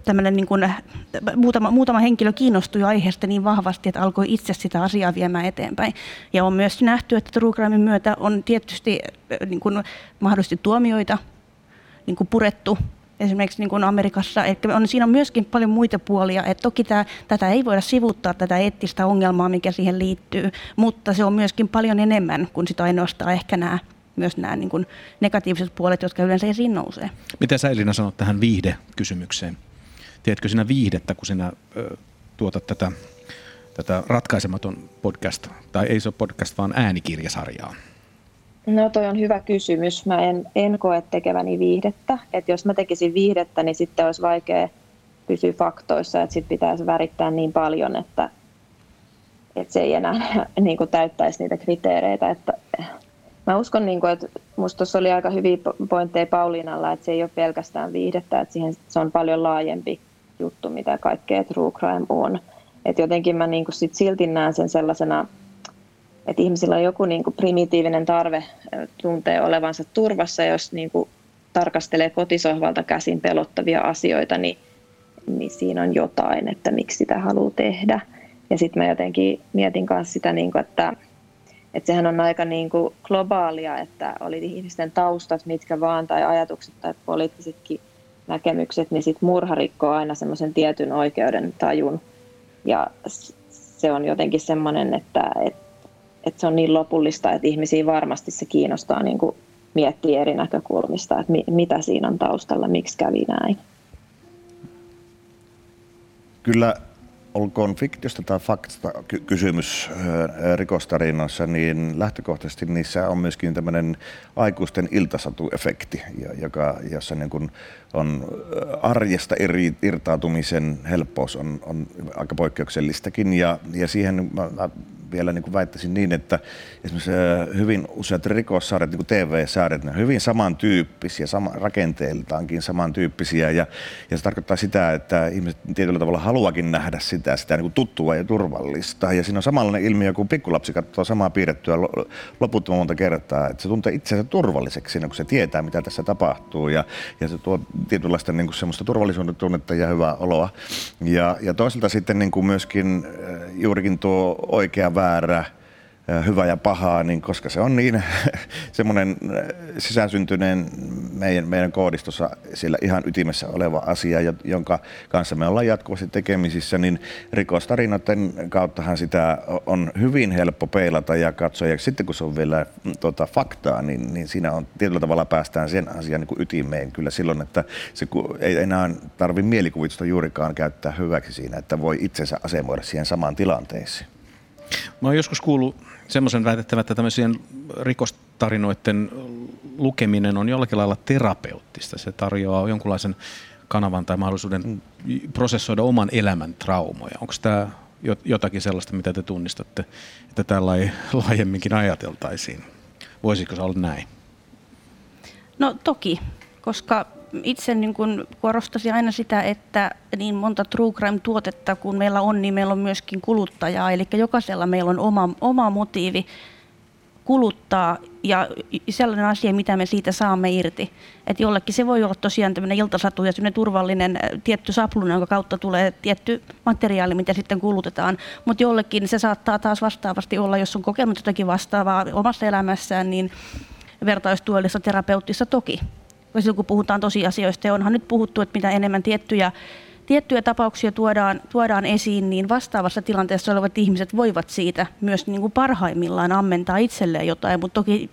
tämmöinen niin kuin, muutama, muutama henkilö kiinnostui aiheesta niin vahvasti, että alkoi itse sitä asiaa viemään eteenpäin. Ja on myös nähty, että True Crimein myötä on tietysti niin kuin, mahdollisesti tuomioita niin kuin purettu esimerkiksi niin kuin Amerikassa. Eli on, siinä on myöskin paljon muita puolia. että toki tämä, tätä ei voida sivuttaa, tätä eettistä ongelmaa, mikä siihen liittyy, mutta se on myöskin paljon enemmän kuin sitä ainoastaan ehkä nämä myös nämä niin kuin negatiiviset puolet, jotka yleensä esiin nousee. Mitä sä Elina sanot tähän viihde-kysymykseen? Tiedätkö sinä viihdettä, kun sinä ö, tuotat tätä, tätä ratkaisematon podcast, tai ei se ole podcast, vaan äänikirjasarjaa? No toi on hyvä kysymys. Mä en, en koe tekeväni viihdettä. Et jos mä tekisin viihdettä, niin sitten olisi vaikea pysyä faktoissa, että sitten pitäisi värittää niin paljon, että, että se ei enää niin kuin täyttäisi niitä kriteereitä. Että mä uskon, niin kuin, että musta tuossa oli aika hyviä pointteja Pauliinalla, että se ei ole pelkästään viihdettä, että siihen, se on paljon laajempi juttu, mitä kaikkea true crime on. Että jotenkin mä niin kuin sit silti näen sen sellaisena, että ihmisillä on joku niin kuin primitiivinen tarve tuntee olevansa turvassa, jos niin kuin tarkastelee kotisohvalta käsin pelottavia asioita, niin, niin siinä on jotain, että miksi sitä haluaa tehdä. Ja sitten mä jotenkin mietin myös sitä, niin kuin, että, että sehän on aika niin kuin globaalia, että oli ihmisten taustat mitkä vaan tai ajatukset tai poliittisetkin näkemykset, niin sitten murha rikkoo aina semmoisen tietyn oikeuden tajun. Ja se on jotenkin semmoinen, että, että, että se on niin lopullista, että ihmisiä varmasti se kiinnostaa niin kuin miettiä eri näkökulmista, että mi, mitä siinä on taustalla, miksi kävi näin. Kyllä olkoon fiktiosta tai faktasta kysymys rikostarinoissa, niin lähtökohtaisesti niissä on myöskin tämmöinen aikuisten iltasatuefekti, joka, jossa niin kuin on arjesta eri, irtautumisen helppous on, on aika poikkeuksellistakin ja, ja siihen mä, mä vielä niin kuin väittäisin niin, että esimerkiksi hyvin useat rikossarjat, niin kuin TV-sarjat, ne on hyvin samantyyppisiä, sama, rakenteiltaankin samantyyppisiä. Ja, ja se tarkoittaa sitä, että ihmiset tietyllä tavalla haluakin nähdä sitä, sitä niin kuin tuttua ja turvallista. Ja siinä on samanlainen ilmiö, kun pikkulapsi katsoo samaa piirrettyä loputtoman monta kertaa, että se tuntee itsensä turvalliseksi, kun se tietää, mitä tässä tapahtuu. Ja, ja se tuo tietynlaista niin kuin semmoista turvallisuuden tunnetta ja hyvää oloa. Ja, ja toisaalta sitten niin kuin myöskin juurikin tuo oikea väärä, hyvä ja pahaa, niin koska se on niin semmoinen sisäsyntyneen meidän, meidän koodistossa sillä ihan ytimessä oleva asia, jonka kanssa me ollaan jatkuvasti tekemisissä, niin rikostarinoiden kauttahan sitä on hyvin helppo peilata ja katsoa. Ja sitten kun se on vielä tota, faktaa, niin, niin siinä on tietyllä tavalla päästään sen asian niin kuin ytimeen kyllä silloin, että se ei enää tarvi mielikuvitusta juurikaan käyttää hyväksi siinä, että voi itsensä asemoida siihen samaan tilanteeseen. Mä oon joskus kuullut semmoisen väitettävän, että tämmöisien rikostarinoiden lukeminen on jollakin lailla terapeuttista. Se tarjoaa jonkunlaisen kanavan tai mahdollisuuden prosessoida oman elämän traumoja. Onko tämä jotakin sellaista, mitä te tunnistatte, että tällä ei laajemminkin ajateltaisiin? Voisiko se olla näin? No toki, koska itse niin kuin korostaisin aina sitä, että niin monta true crime-tuotetta kuin meillä on, niin meillä on myöskin kuluttajaa. Eli jokaisella meillä on oma, oma motiivi kuluttaa ja sellainen asia, mitä me siitä saamme irti. Että jollekin se voi olla tosiaan tämmöinen iltasatu ja turvallinen tietty sapluna, jonka kautta tulee tietty materiaali, mitä sitten kulutetaan. Mutta jollekin se saattaa taas vastaavasti olla, jos on kokenut jotakin vastaavaa omassa elämässään, niin vertaistuellista terapeuttissa toki silloin kun puhutaan tosiasioista, ja onhan nyt puhuttu, että mitä enemmän tiettyjä, tiettyjä tapauksia tuodaan, tuodaan esiin, niin vastaavassa tilanteessa olevat ihmiset voivat siitä myös niin kuin parhaimmillaan ammentaa itselleen jotain, mutta toki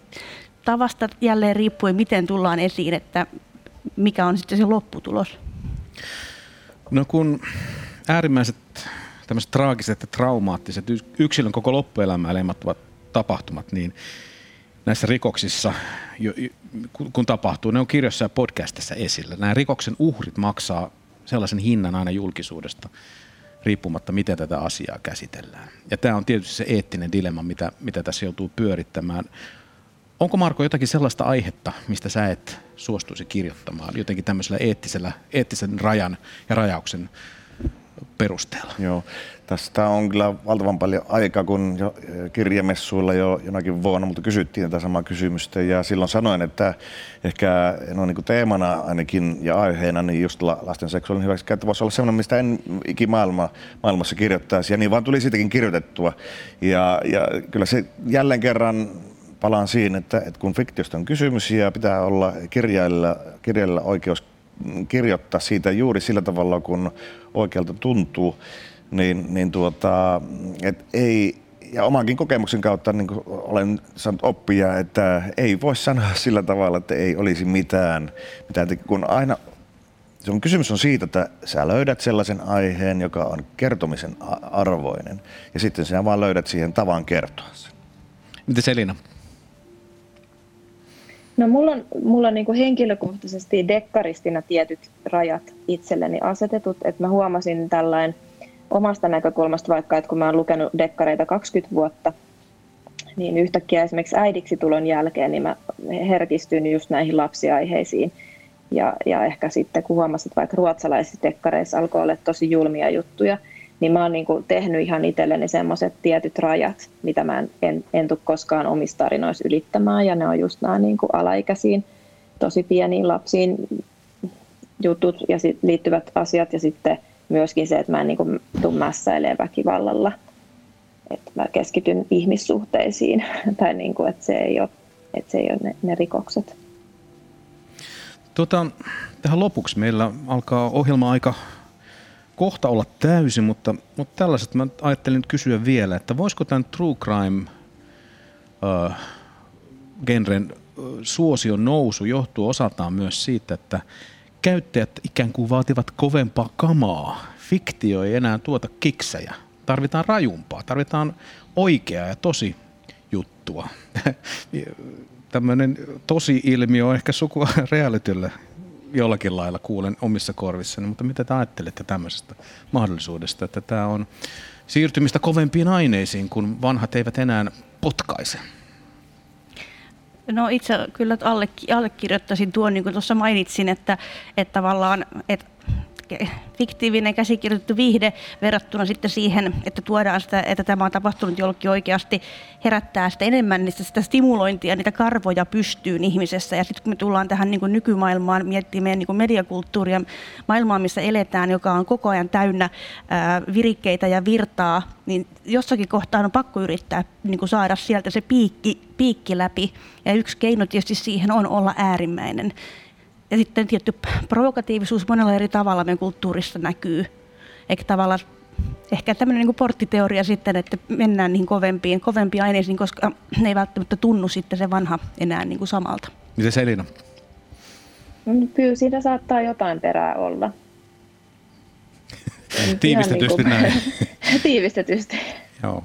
tavasta jälleen riippuen, miten tullaan esiin, että mikä on sitten se lopputulos. No kun äärimmäiset tämmöiset traagiset ja traumaattiset yksilön koko loppuelämää leimattuvat tapahtumat, niin näissä rikoksissa, kun tapahtuu, ne on kirjoissa ja podcastissa esillä. Nämä rikoksen uhrit maksaa sellaisen hinnan aina julkisuudesta, riippumatta miten tätä asiaa käsitellään. Ja tämä on tietysti se eettinen dilemma, mitä, mitä tässä joutuu pyörittämään. Onko Marko jotakin sellaista aihetta, mistä sä et suostuisi kirjoittamaan jotenkin tämmöisellä eettisellä, eettisen rajan ja rajauksen perusteella? Joo, tästä on kyllä valtavan paljon aikaa, kun jo eh, kirjamessuilla jo jonakin vuonna, mutta kysyttiin tätä samaa kysymystä. Ja silloin sanoin, että ehkä no niin kuin teemana ainakin ja aiheena niin just lasten seksuaalinen hyväksikäyttö voisi olla sellainen, mistä en ikimaailma, maailmassa kirjoittaisi. Ja niin vaan tuli siitäkin kirjoitettua. Ja, ja kyllä se jälleen kerran palaan siihen, että, että kun fiktiosta on kysymys ja pitää olla kirjailla, kirjailla oikeus kirjoittaa siitä juuri sillä tavalla, kun oikealta tuntuu, niin, niin tuota, et ei, ja omankin kokemuksen kautta niin olen saanut oppia, että ei voi sanoa sillä tavalla, että ei olisi mitään, mitään kun aina se on kysymys on siitä, että sä löydät sellaisen aiheen, joka on kertomisen arvoinen, ja sitten sinä vaan löydät siihen tavan kertoa sen. Miten Selina? No mulla on, mulla on niin kuin henkilökohtaisesti dekkaristina tietyt rajat itselleni asetetut, että mä huomasin tällainen omasta näkökulmasta vaikka, että kun mä oon lukenut dekkareita 20 vuotta, niin yhtäkkiä esimerkiksi äidiksi tulon jälkeen niin mä herkistyn just näihin lapsiaiheisiin. Ja, ja ehkä sitten kun huomasin, että vaikka ruotsalaisissa dekkareissa alkoi olla tosi julmia juttuja, niin mä oon niin kuin tehnyt ihan itselleni semmoiset tietyt rajat, mitä mä en, en, en tule koskaan omissa tarinoissa ylittämään. Ja ne on just nämä niin kuin alaikäisiin, tosi pieniin lapsiin jutut ja sit liittyvät asiat ja sitten myöskin se, että mä en niin kuin tuu mässäilemään väkivallalla. Että mä keskityn ihmissuhteisiin tai niin kuin, että se ei ole, että se ei ole ne, ne rikokset. Tota, tähän lopuksi meillä alkaa ohjelma-aika kohta olla täysin, mutta, mutta tällaiset mä ajattelin kysyä vielä, että voisiko tämän true crime uh, genren suosion nousu johtuu osaltaan myös siitä, että käyttäjät ikään kuin vaativat kovempaa kamaa. Fiktio ei enää tuota kiksejä. Tarvitaan rajumpaa, tarvitaan oikeaa ja tosi juttua. Tämmöinen tosi ilmiö on ehkä sukua realitylle jollakin lailla kuulen omissa korvissani, mutta mitä te ajattelette tämmöisestä mahdollisuudesta, että tämä on siirtymistä kovempiin aineisiin, kun vanhat eivät enää potkaise? No itse kyllä allekirjoittaisin tuon, niin kuin tuossa mainitsin, että, että tavallaan että fiktiivinen käsikirjoitettu viihde verrattuna sitten siihen, että tuodaan sitä, että tämä on tapahtunut jollekin oikeasti, herättää sitä enemmän niin sitä stimulointia, niitä karvoja pystyyn ihmisessä. Ja sitten kun me tullaan tähän niin kuin nykymaailmaan, miettimään meidän niin kuin mediakulttuuria, maailmaa, missä eletään, joka on koko ajan täynnä ää, virikkeitä ja virtaa, niin jossakin kohtaa on pakko yrittää niin kuin saada sieltä se piikki, piikki läpi. Ja yksi keino tietysti siihen on olla äärimmäinen. Ja sitten tietty provokatiivisuus monella eri tavalla meidän kulttuurissa näkyy. Eikä tavallaan ehkä tämmöinen niin porttiteoria sitten, että mennään niin kovempiin, kovempiin aineisiin, koska ne ei välttämättä tunnu sitten se vanha enää niin kuin samalta. Miten Selina? Mm, kyllä siinä saattaa jotain perää olla. Tiivistetysti niin kuin, näin. Tiivistetysti. Joo.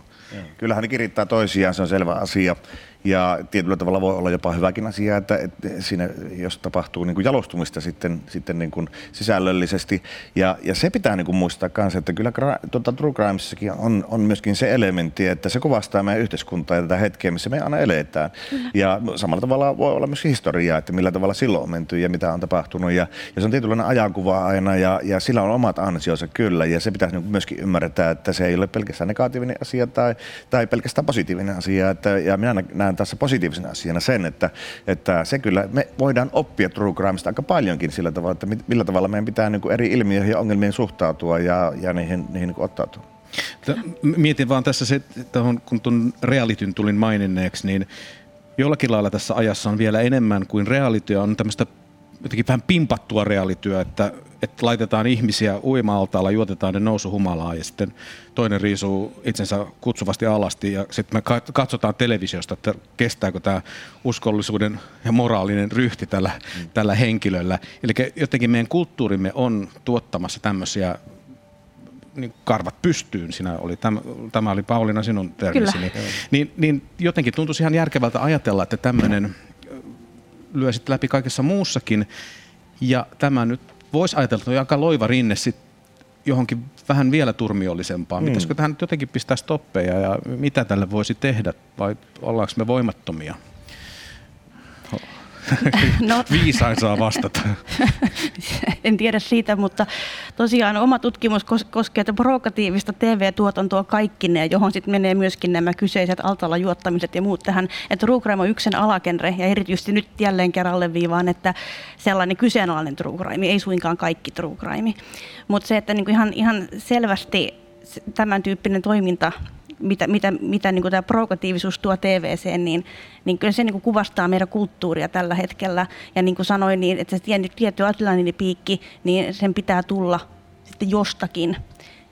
Kyllähän ne kirittää toisiaan, se on selvä asia. Ja tietyllä tavalla voi olla jopa hyväkin asia, että, että siinä, jos tapahtuu niin kuin jalostumista sitten, sitten niin kuin sisällöllisesti. Ja, ja se pitää niin kuin muistaa myös, että kyllä tuota, True Crimessakin on, on myöskin se elementti, että se kuvastaa meidän yhteiskuntaa ja tätä hetkeä, missä me aina eletään. Kyllä. Ja samalla tavalla voi olla myös historiaa, että millä tavalla silloin on menty ja mitä on tapahtunut. Ja, ja se on tietynlainen ajankuva aina ja, ja sillä on omat ansionsa kyllä. Ja se pitäisi niin myöskin ymmärtää, että se ei ole pelkästään negatiivinen asia tai, tai pelkästään positiivinen asia. Että, ja minä näen näen tässä positiivisena asiana sen, että, että se kyllä, me voidaan oppia true crimesta aika paljonkin sillä tavalla, että millä tavalla meidän pitää niin kuin eri ilmiöihin ja ongelmiin suhtautua ja, ja niihin, niihin niin ottautua. Mietin vaan tässä se, kun tuon realityn tulin maininneeksi, niin jollakin lailla tässä ajassa on vielä enemmän kuin realityä, on tämmöistä jotenkin vähän pimpattua reaalityö, että, että laitetaan ihmisiä uima-altaalla, juotetaan ne nousuhumalaa ja sitten toinen riisuu itsensä kutsuvasti alasti ja sitten me katsotaan televisiosta, että kestääkö tämä uskollisuuden ja moraalinen ryhti tällä, mm. tällä henkilöllä. Eli jotenkin meidän kulttuurimme on tuottamassa tämmöisiä niin karvat pystyyn, sinä oli, tämä, tämä oli Pauliina sinun termisi, niin, niin, niin jotenkin tuntuisi ihan järkevältä ajatella, että tämmöinen lyö sitten läpi kaikessa muussakin. Ja tämä nyt voisi ajatella, että on aika loiva rinne sit johonkin vähän vielä turmiollisempaan. Mm. Pitäisikö tähän nyt jotenkin pistää stoppeja ja mitä tälle voisi tehdä vai ollaanko me voimattomia? No. Viisain saa vastata. en tiedä siitä, mutta tosiaan oma tutkimus koskee provokatiivista TV-tuotantoa kaikkineen, johon sitten menee myöskin nämä kyseiset altalla juottamiset ja muut tähän. Että true crime on yksen alakenre ja erityisesti nyt jälleen kerran viivaan, että sellainen kyseenalainen true crime, ei suinkaan kaikki true crime. Mutta se, että niinku ihan, ihan selvästi tämän tyyppinen toiminta mitä, mitä, mitä niin tämä provokatiivisuus tuo TVC, niin, niin kyllä se niin kuvastaa meidän kulttuuria tällä hetkellä. Ja niin kuin sanoin, niin, että se tietty piikki, niin sen pitää tulla sitten jostakin.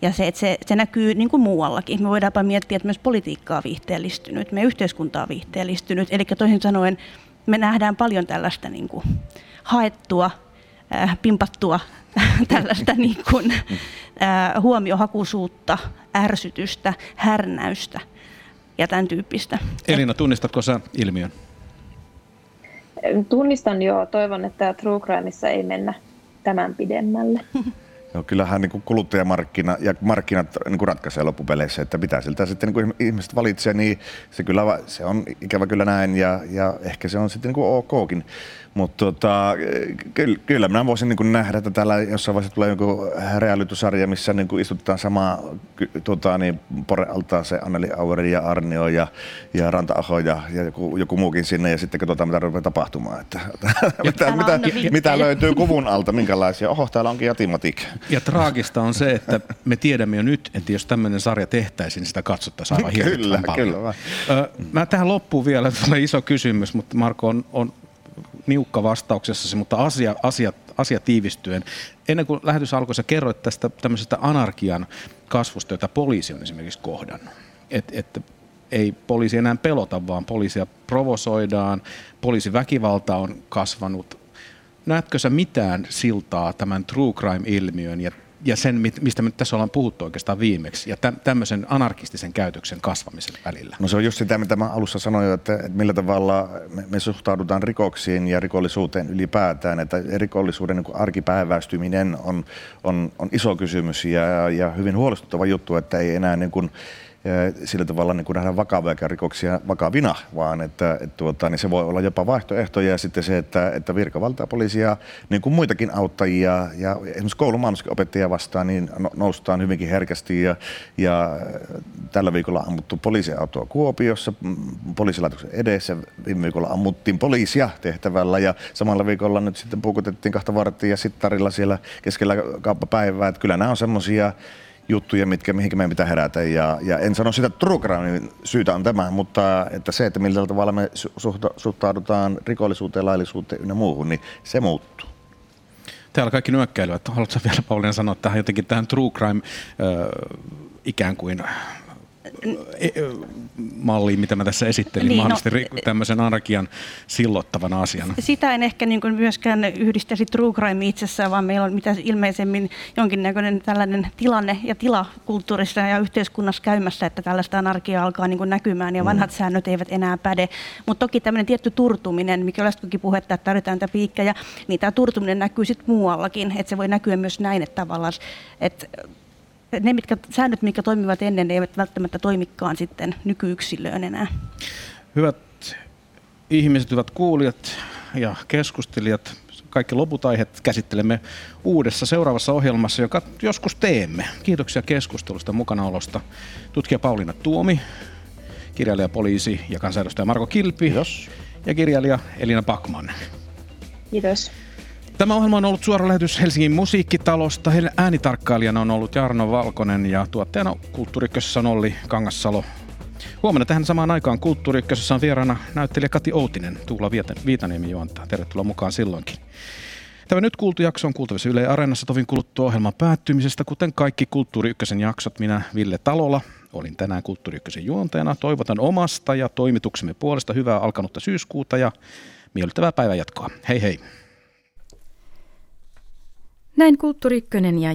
Ja se, että se, se näkyy niin kuin muuallakin. Me voidaanpa miettiä, että myös politiikkaa on viihteellistynyt, meidän yhteiskunta on viihteellistynyt. Eli toisin sanoen me nähdään paljon tällaista niin kuin haettua, äh, pimpattua tällaista niin kuin, äh, huomiohakuisuutta, ärsytystä, härnäystä ja tämän tyyppistä. Elina, tunnistatko sä ilmiön? Tunnistan jo. Toivon, että True Crimeissa ei mennä tämän pidemmälle. No, kyllähän niin kuin kuluttajamarkkina ja markkinat niin kuin ratkaisee loppupeleissä, että mitä siltä sitten niin kuin ihmiset valitsee, niin se, kyllä, se on ikävä kyllä näin ja, ja ehkä se on sitten niin kuin okkin. Mutta tota, kyllä, kyllä minä voisin niin nähdä, että täällä jossain vaiheessa tulee joku realitysarja, missä niin kuin istutetaan sama tota, niin, Pore se Anneli Aueri ja Arnio ja, ja Ranta-Aho ja, ja joku, joku, muukin sinne ja sitten katsotaan, mitä rupeaa tapahtumaan. Että, mitä, mitä, mitä, löytyy kuvun alta, minkälaisia. Oho, täällä onkin Jatimatik. Ja traagista on se, että me tiedämme jo nyt, että jos tämmöinen sarja tehtäisiin, niin sitä katsottaisiin aivan Kyllä, kyllä. Mä tähän loppuun vielä tulee iso kysymys, mutta Marko on, on niukka vastauksessasi, mutta asia, asia, asia tiivistyen. Ennen kuin lähetys alkoi, sä kerroit tästä tämmöisestä anarkian kasvusta, jota poliisi on esimerkiksi kohdannut. Et, että ei poliisi enää pelota, vaan poliisia provosoidaan, poliisiväkivalta on kasvanut. Näetkö sä mitään siltaa tämän true crime-ilmiön ja ja sen, mistä me tässä ollaan puhuttu oikeastaan viimeksi, ja tämmöisen anarkistisen käytöksen kasvamisen välillä? No se on just sitä, mitä mä alussa sanoin, että, että millä tavalla me, me suhtaudutaan rikoksiin ja rikollisuuteen ylipäätään, että rikollisuuden niin arkipäiväistyminen on, on, on iso kysymys ja, ja hyvin huolestuttava juttu, että ei enää niin kuin, sillä tavalla niin kuin nähdään vakavia rikoksia vakavina, vaan että, että tuota, niin se voi olla jopa vaihtoehtoja ja sitten se, että, että virkavaltaa poliisia, niin kuin muitakin auttajia ja esimerkiksi koulumaanuskin opettajia vastaan, niin no, noustaan hyvinkin herkästi. Ja, ja tällä viikolla ammuttu poliisiautoa Kuopiossa poliisilaitoksen edessä, viime viikolla ammuttiin poliisia tehtävällä ja samalla viikolla nyt sitten puukutettiin kahta varttia sittarilla siellä keskellä kauppapäivää, että kyllä nämä on semmoisia juttuja, mitkä, mihinkä meidän pitää herätä. Ja, ja en sano sitä, että true syytä on tämä, mutta että se, että millä tavalla me suhtaudutaan rikollisuuteen, laillisuuteen ynnä muuhun, niin se muuttuu. Täällä kaikki nyökkäilyvät. Haluatko vielä Pauliina sanoa tähän jotenkin tähän true crime äh, ikään kuin malliin, mitä mä tässä esittelin, niin, mahdollisesti no, tämmöisen anarkian sillottavana asiana? Sitä en ehkä niin kuin myöskään yhdistäisi true crime itsessään, vaan meillä on mitä ilmeisemmin jonkinnäköinen tällainen tilanne ja tila kulttuurissa ja yhteiskunnassa käymässä, että tällaista anarkiaa alkaa niin kuin näkymään ja mm. vanhat mm. säännöt eivät enää päde. Mutta toki tämmöinen tietty turtuminen, mikä oli puhetta, että tarvitaan tätä piikkejä, niin tämä turtuminen näkyy sitten muuallakin, että se voi näkyä myös näin, että tavallaan, että ne mitkä, säännöt, mitkä toimivat ennen, ne eivät välttämättä toimikaan sitten nykyyksilöön enää. Hyvät ihmiset, hyvät kuulijat ja keskustelijat, kaikki loput aiheet käsittelemme uudessa seuraavassa ohjelmassa, joka joskus teemme. Kiitoksia keskustelusta mukanaolosta. Tutkija Pauliina Tuomi, kirjailija, poliisi ja kansanedustaja Marko Kilpi Kiitos. ja kirjailija Elina Pakman. Kiitos. Tämä ohjelma on ollut suora lähetys Helsingin musiikkitalosta. Äänitarkkailijana on ollut Jarno Valkonen ja tuottajana Kulttuuri on Olli Kangassalo. Huomenna tähän samaan aikaan Kulttuuri on vieraana näyttelijä Kati Outinen. Tuula Viitaniemi juontaa. Tervetuloa mukaan silloinkin. Tämä nyt kuultu jakso on kuultavissa Yle Areenassa tovin kuluttua ohjelman päättymisestä, kuten kaikki Kulttuuri Ykkösen jaksot. Minä Ville Talola olin tänään Kulttuuri Ykkösen juontajana. Toivotan omasta ja toimituksemme puolesta hyvää alkanutta syyskuuta ja miellyttävää päivänjatkoa. Hei hei! Näin Kulttuuri ja